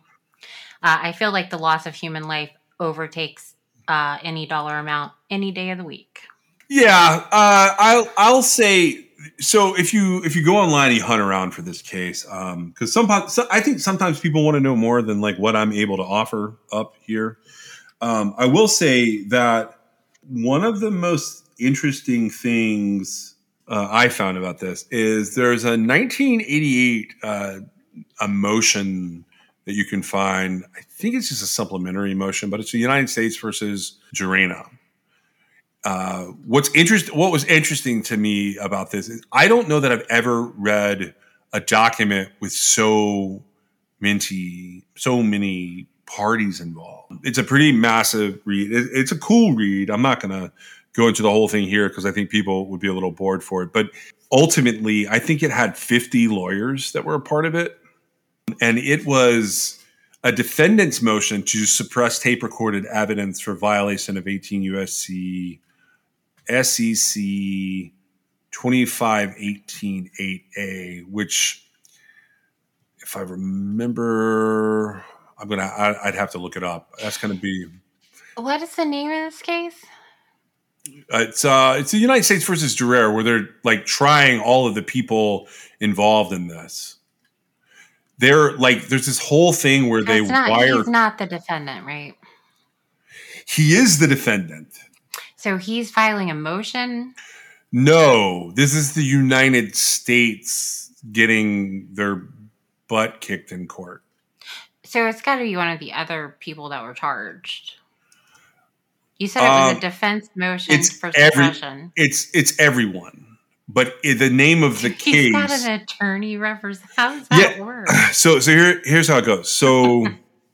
Uh, I feel like the loss of human life overtakes uh, any dollar amount any day of the week. Yeah, uh, I'll I'll say so. If you if you go online, and you hunt around for this case, because sometimes so I think sometimes people want to know more than like what I'm able to offer up here. Um, I will say that one of the most interesting things uh, I found about this is there's a 1988 uh, a motion that you can find. I think it's just a supplementary motion, but it's the United States versus Gerena. Uh, what's interest what was interesting to me about this is I don't know that I've ever read a document with so minty so many parties involved. It's a pretty massive read. It, it's a cool read. I'm not going to go into the whole thing here because I think people would be a little bored for it. But ultimately, I think it had 50 lawyers that were a part of it, and it was a defendant's motion to suppress tape recorded evidence for violation of 18 USC SEC 25188A, which, if I remember, I'm gonna I, I'd have to look it up. That's gonna be What is the name of this case? uh, it's uh it's the United States versus Durer, where they're like trying all of the people involved in this. They're like there's this whole thing where they not, wire he's not the defendant, right? he is the defendant. So he's filing a motion. No, this is the United States getting their butt kicked in court. So it's got to be one of the other people that were charged. You said it was Um, a defense motion it's for every- suppression. It's it's everyone, but the name of the He's got case. an attorney represent. How does that Yeah. work? So so here here's how it goes. So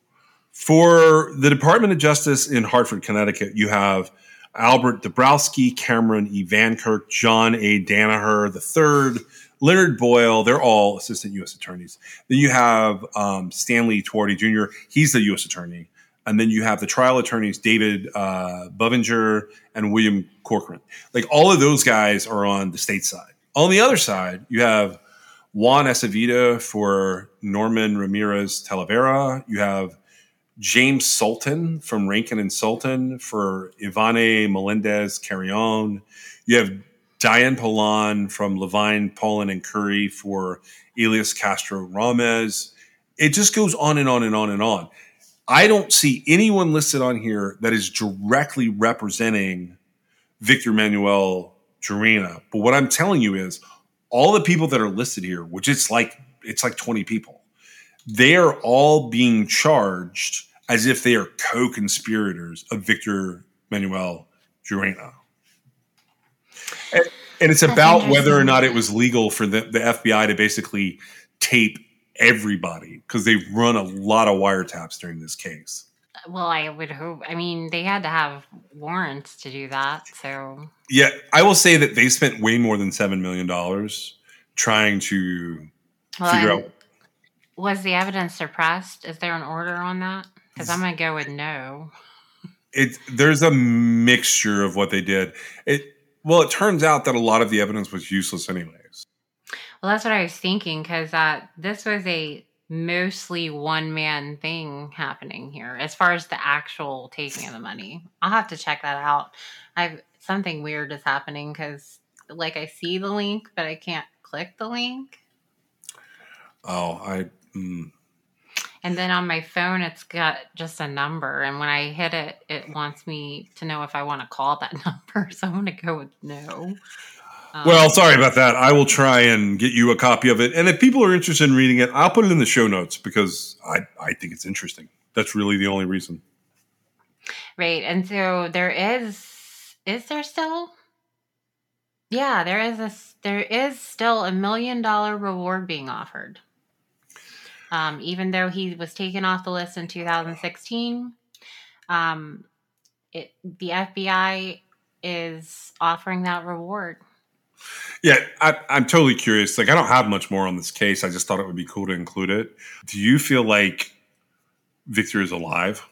for the Department of Justice in Hartford, Connecticut, you have Albert Dabrowski, Cameron E. Van Kirk, John A. Danaher III, Leonard Boyle. They're all assistant U.S. attorneys. Then you have um, Stanley Twardy Jr. He's the U.S. attorney. And then you have the trial attorneys David uh, Bovinger and William Corcoran. Like all of those guys are on the state side. On the other side, you have Juan Acevita for Norman Ramirez Talavera. You have James Sultan from Rankin and Sultan for Ivane Melendez Carrion. You have Diane Polan from Levine, Pollan, and Curry for Elias Castro Ramez. It just goes on and on and on and on. I don't see anyone listed on here that is directly representing Victor Manuel Gerena. But what I'm telling you is all the people that are listed here, which it's like it's like 20 people, they are all being charged as if they are co-conspirators of Victor Manuel Gerena. And, and it's about whether or not it was legal for the, the FBI to basically tape everybody because they've run a lot of wiretaps during this case. Well, I would hope. I mean, they had to have warrants to do that. So Yeah, I will say that they spent way more than seven million dollars trying to well, figure and out. Was the evidence suppressed? Is there an order on that? Because I'm gonna go with no. It there's a mixture of what they did. It well, it turns out that a lot of the evidence was useless, anyways. Well, that's what I was thinking because uh, this was a mostly one man thing happening here as far as the actual taking of the money. I'll have to check that out. I've something weird is happening because like I see the link, but I can't click the link. Oh, I. Mm, And then on my phone, it's got just a number. And when I hit it, it wants me to know if I want to call that number. So I'm going to go with no. Um, well, sorry about that. I will try and get you a copy of it. And if people are interested in reading it, I'll put it in the show notes because I, I think it's interesting. That's really the only reason. Right. And so there is, is there still? Yeah, there is a, there is still a million dollar reward being offered. Um, even though he was taken off the list in 2016, um, it, the FBI is offering that reward. Yeah, I, I'm totally curious. Like, I don't have much more on this case. I just thought it would be cool to include it. Do you feel like Victor is alive?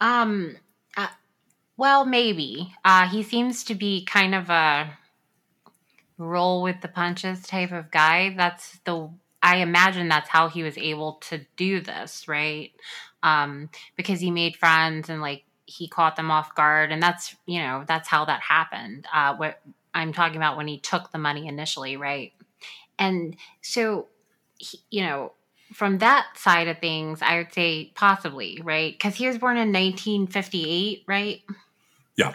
Um, uh, well, maybe. Uh, he seems to be kind of a roll with the punches type of guy. That's the I imagine that's how he was able to do this, right? Um, because he made friends and like he caught them off guard, and that's you know that's how that happened. Uh, what I'm talking about when he took the money initially, right? And so, he, you know, from that side of things, I would say possibly, right? Because he was born in 1958, right? Yeah.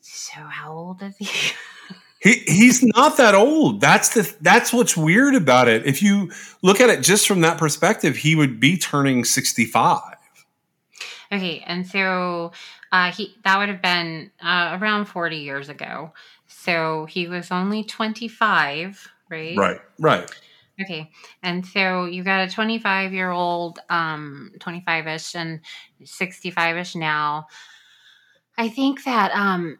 So how old is he? He he's not that old. That's the that's what's weird about it. If you look at it just from that perspective, he would be turning 65. okay, and so uh, he that would have been uh, around 40 years ago. So he was only 25, right? Right. Right. Okay. And so you got a 25 year old, um, 25 ish and 65 ish now. I think that, um,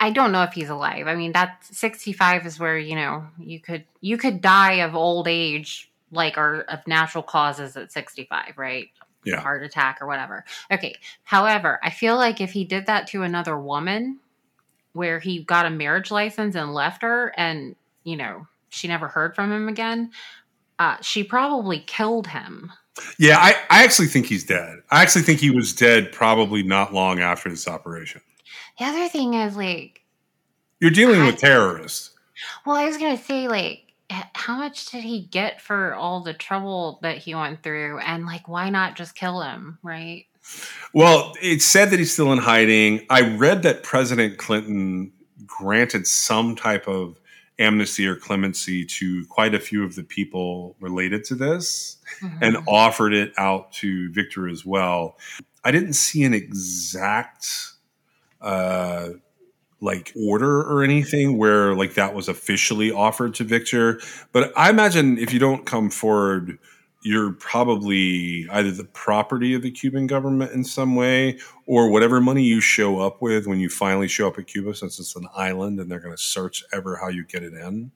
I- don't know if he's alive. I mean, that 65 is where, you know, you could, you could die of old age, like, or of natural causes at 65, right? Yeah. Heart attack or whatever. Okay. However, I feel like if he did that to another woman, where he got a marriage license and left her, and, you know, she never heard from him again, uh, she probably killed him. Yeah, I, I actually think he's dead. I actually think he was dead probably not long after this operation. The other thing is, like, You're dealing I- with terrorists. well, I was going to say, like, how much did he get for all the trouble that he went through? And, like, why not just kill him, right? Well, it's said that he's still in hiding. I read that President Clinton granted some type of amnesty or clemency to quite a few of the people related to this and Mhm. offered it out to Victor as well. I didn't see an exact uh like order or anything where like that was officially offered to Victor, but I imagine if you don't come forward you're probably either the property of the Cuban government in some way or whatever money you show up with when you finally show up at Cuba, since it's an island and they're going to search ever how you get it in.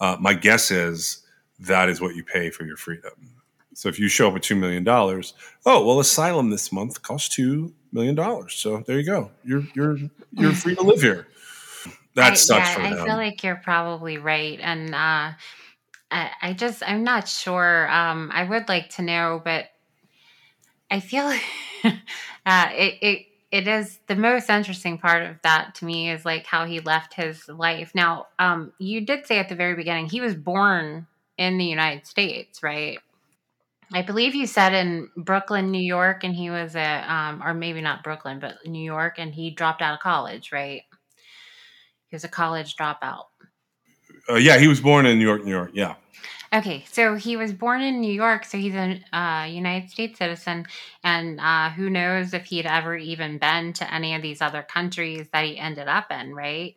Uh, my guess is that is what you pay for your freedom. So if you show up with $2 million, oh, well, asylum this month costs $2 million. So there you go. You're, you're, you're free to live here. That I, sucks yeah, for I them. feel like you're probably right, and uh, I, I just I'm not sure. Um, I would like to know, but I feel uh, it it it is the most interesting part of that to me is like how he left his life. Now, um, you did say at the very beginning he was born in the United States, right? I believe you said in Brooklyn, New York, and he was a, um, or maybe not Brooklyn, but New York, and he dropped out of college, right? He was a college dropout. uh, yeah, he was born in New York, New York. Yeah. Okay, so he was born in New York, so he's a uh, United States citizen, and uh, who knows if he'd ever even been to any of these other countries that he ended up in, right?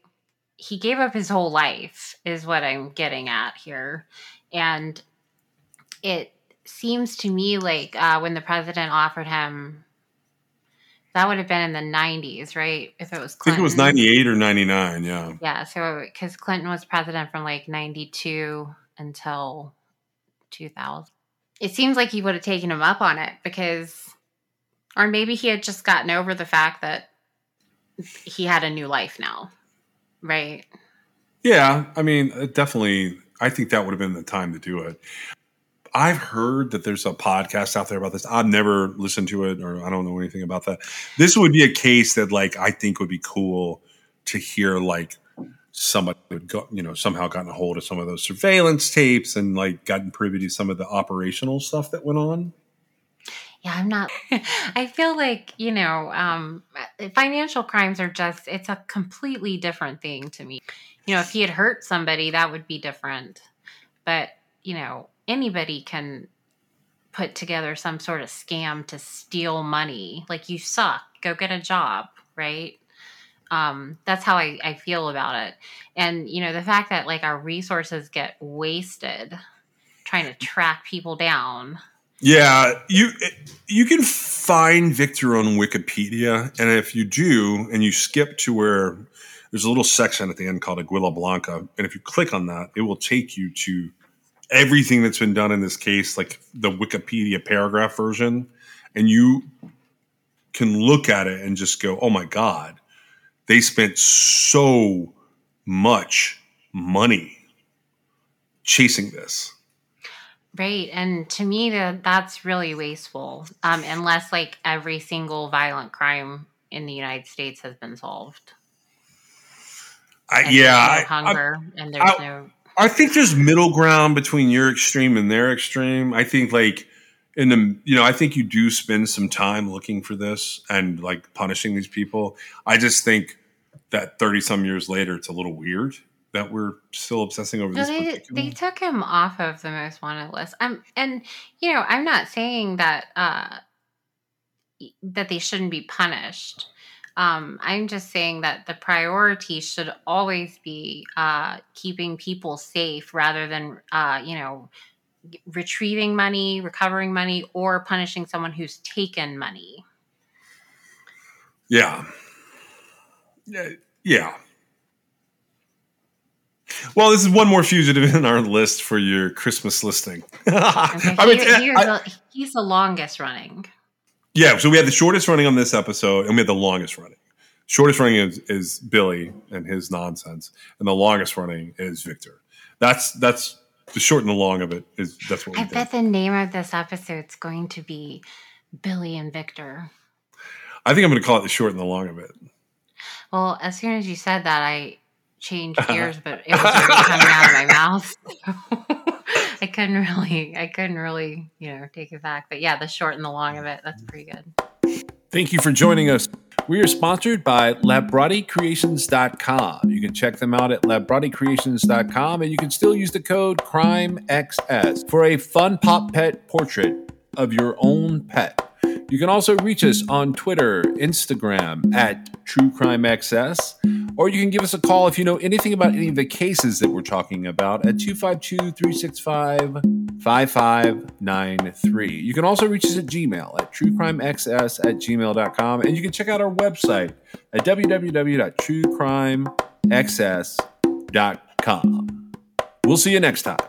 He gave up his whole life, is what I'm getting at here. And it seems to me like uh, when the president offered him, that would have been in the 90s, right? If it was Clinton. I think it was 98 or 99. Yeah. Yeah, so because Clinton was president from like 92 until 2000. It seems like he would have taken him up on it because, or maybe he had just gotten over the fact that he had a new life now, right? Yeah, I mean, uh, definitely. I think that would have been the time to do it. I've heard that there's a podcast out there about this. I've never listened to it, or I don't know anything about that. This would be a case that, like, I think would be cool to hear, like, somebody would go, you know, somehow gotten a hold of some of those surveillance tapes and like gotten privy to some of the operational stuff that went on. Yeah, I'm not. I feel like, you know, um, financial crimes are just, it's a completely different thing to me. You know, if he had hurt somebody, that would be different. But, you know, anybody can put together some sort of scam to steal money. Like, you suck, go get a job, right? Um, that's how I, I feel about it. And, you know, the fact that like our resources get wasted trying to track people down. Yeah, you you can find Victor on Wikipedia, and if you do, and you skip to where there's a little section at the end called Aguila Blanca, and if you click on that, it will take you to everything that's been done in this case, like the Wikipedia paragraph version, and you can look at it and just go, "Oh my god, they spent so much money chasing this." Right. And to me, that that's really wasteful. Um, unless like every single violent crime in the United States has been solved. I, yeah, there's no I, I, hunger and there's I- no. I think there's middle ground between your extreme and their extreme. I think like in the you know I think you do spend some time looking for this and like punishing these people. I just think that 30 some years later it's a little weird that we're still obsessing over No, this. they they took him off of the most wanted list. Um, and you know, I'm not saying that uh, that they shouldn't be punished. Um, I'm just saying that the priority should always be uh, keeping people safe rather than uh, you know retrieving money, recovering money, or punishing someone who's taken money. Yeah. Yeah. Well, this is one more fugitive in our list for your Christmas listing. Okay, I mean, I- the- he's the longest running. Yeah, so we had the shortest running on this episode, and we had the longest running. Shortest running is, is Billy and his nonsense, and the longest running is Victor. That's that's the short and the long of it is that's what we I bet the name of this episode's going to be Billy and Victor. I think I'm going to call it the short and the long of it. Well, as soon as you said that, I changed gears, but it was already coming out of my mouth. I couldn't really, I couldn't really, you know, take it back. But yeah, the short and the long of it, that's pretty good. Thank you for joining us. We are sponsored by LabrottieCreations.com. You can check them out at LabrottieCreations.com and you can still use the code CRIMEXS for a fun pop pet portrait of your own pet. You can also reach us on Twitter, Instagram at TrueCrimeXS, or you can give us a call if you know anything about any of the cases that we're talking about at 252 365 5593. You can also reach us at Gmail at truecrimexs at gmail.com, and you can check out our website at www.truecrimexs.com. We'll see you next time.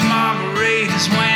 Margaritas when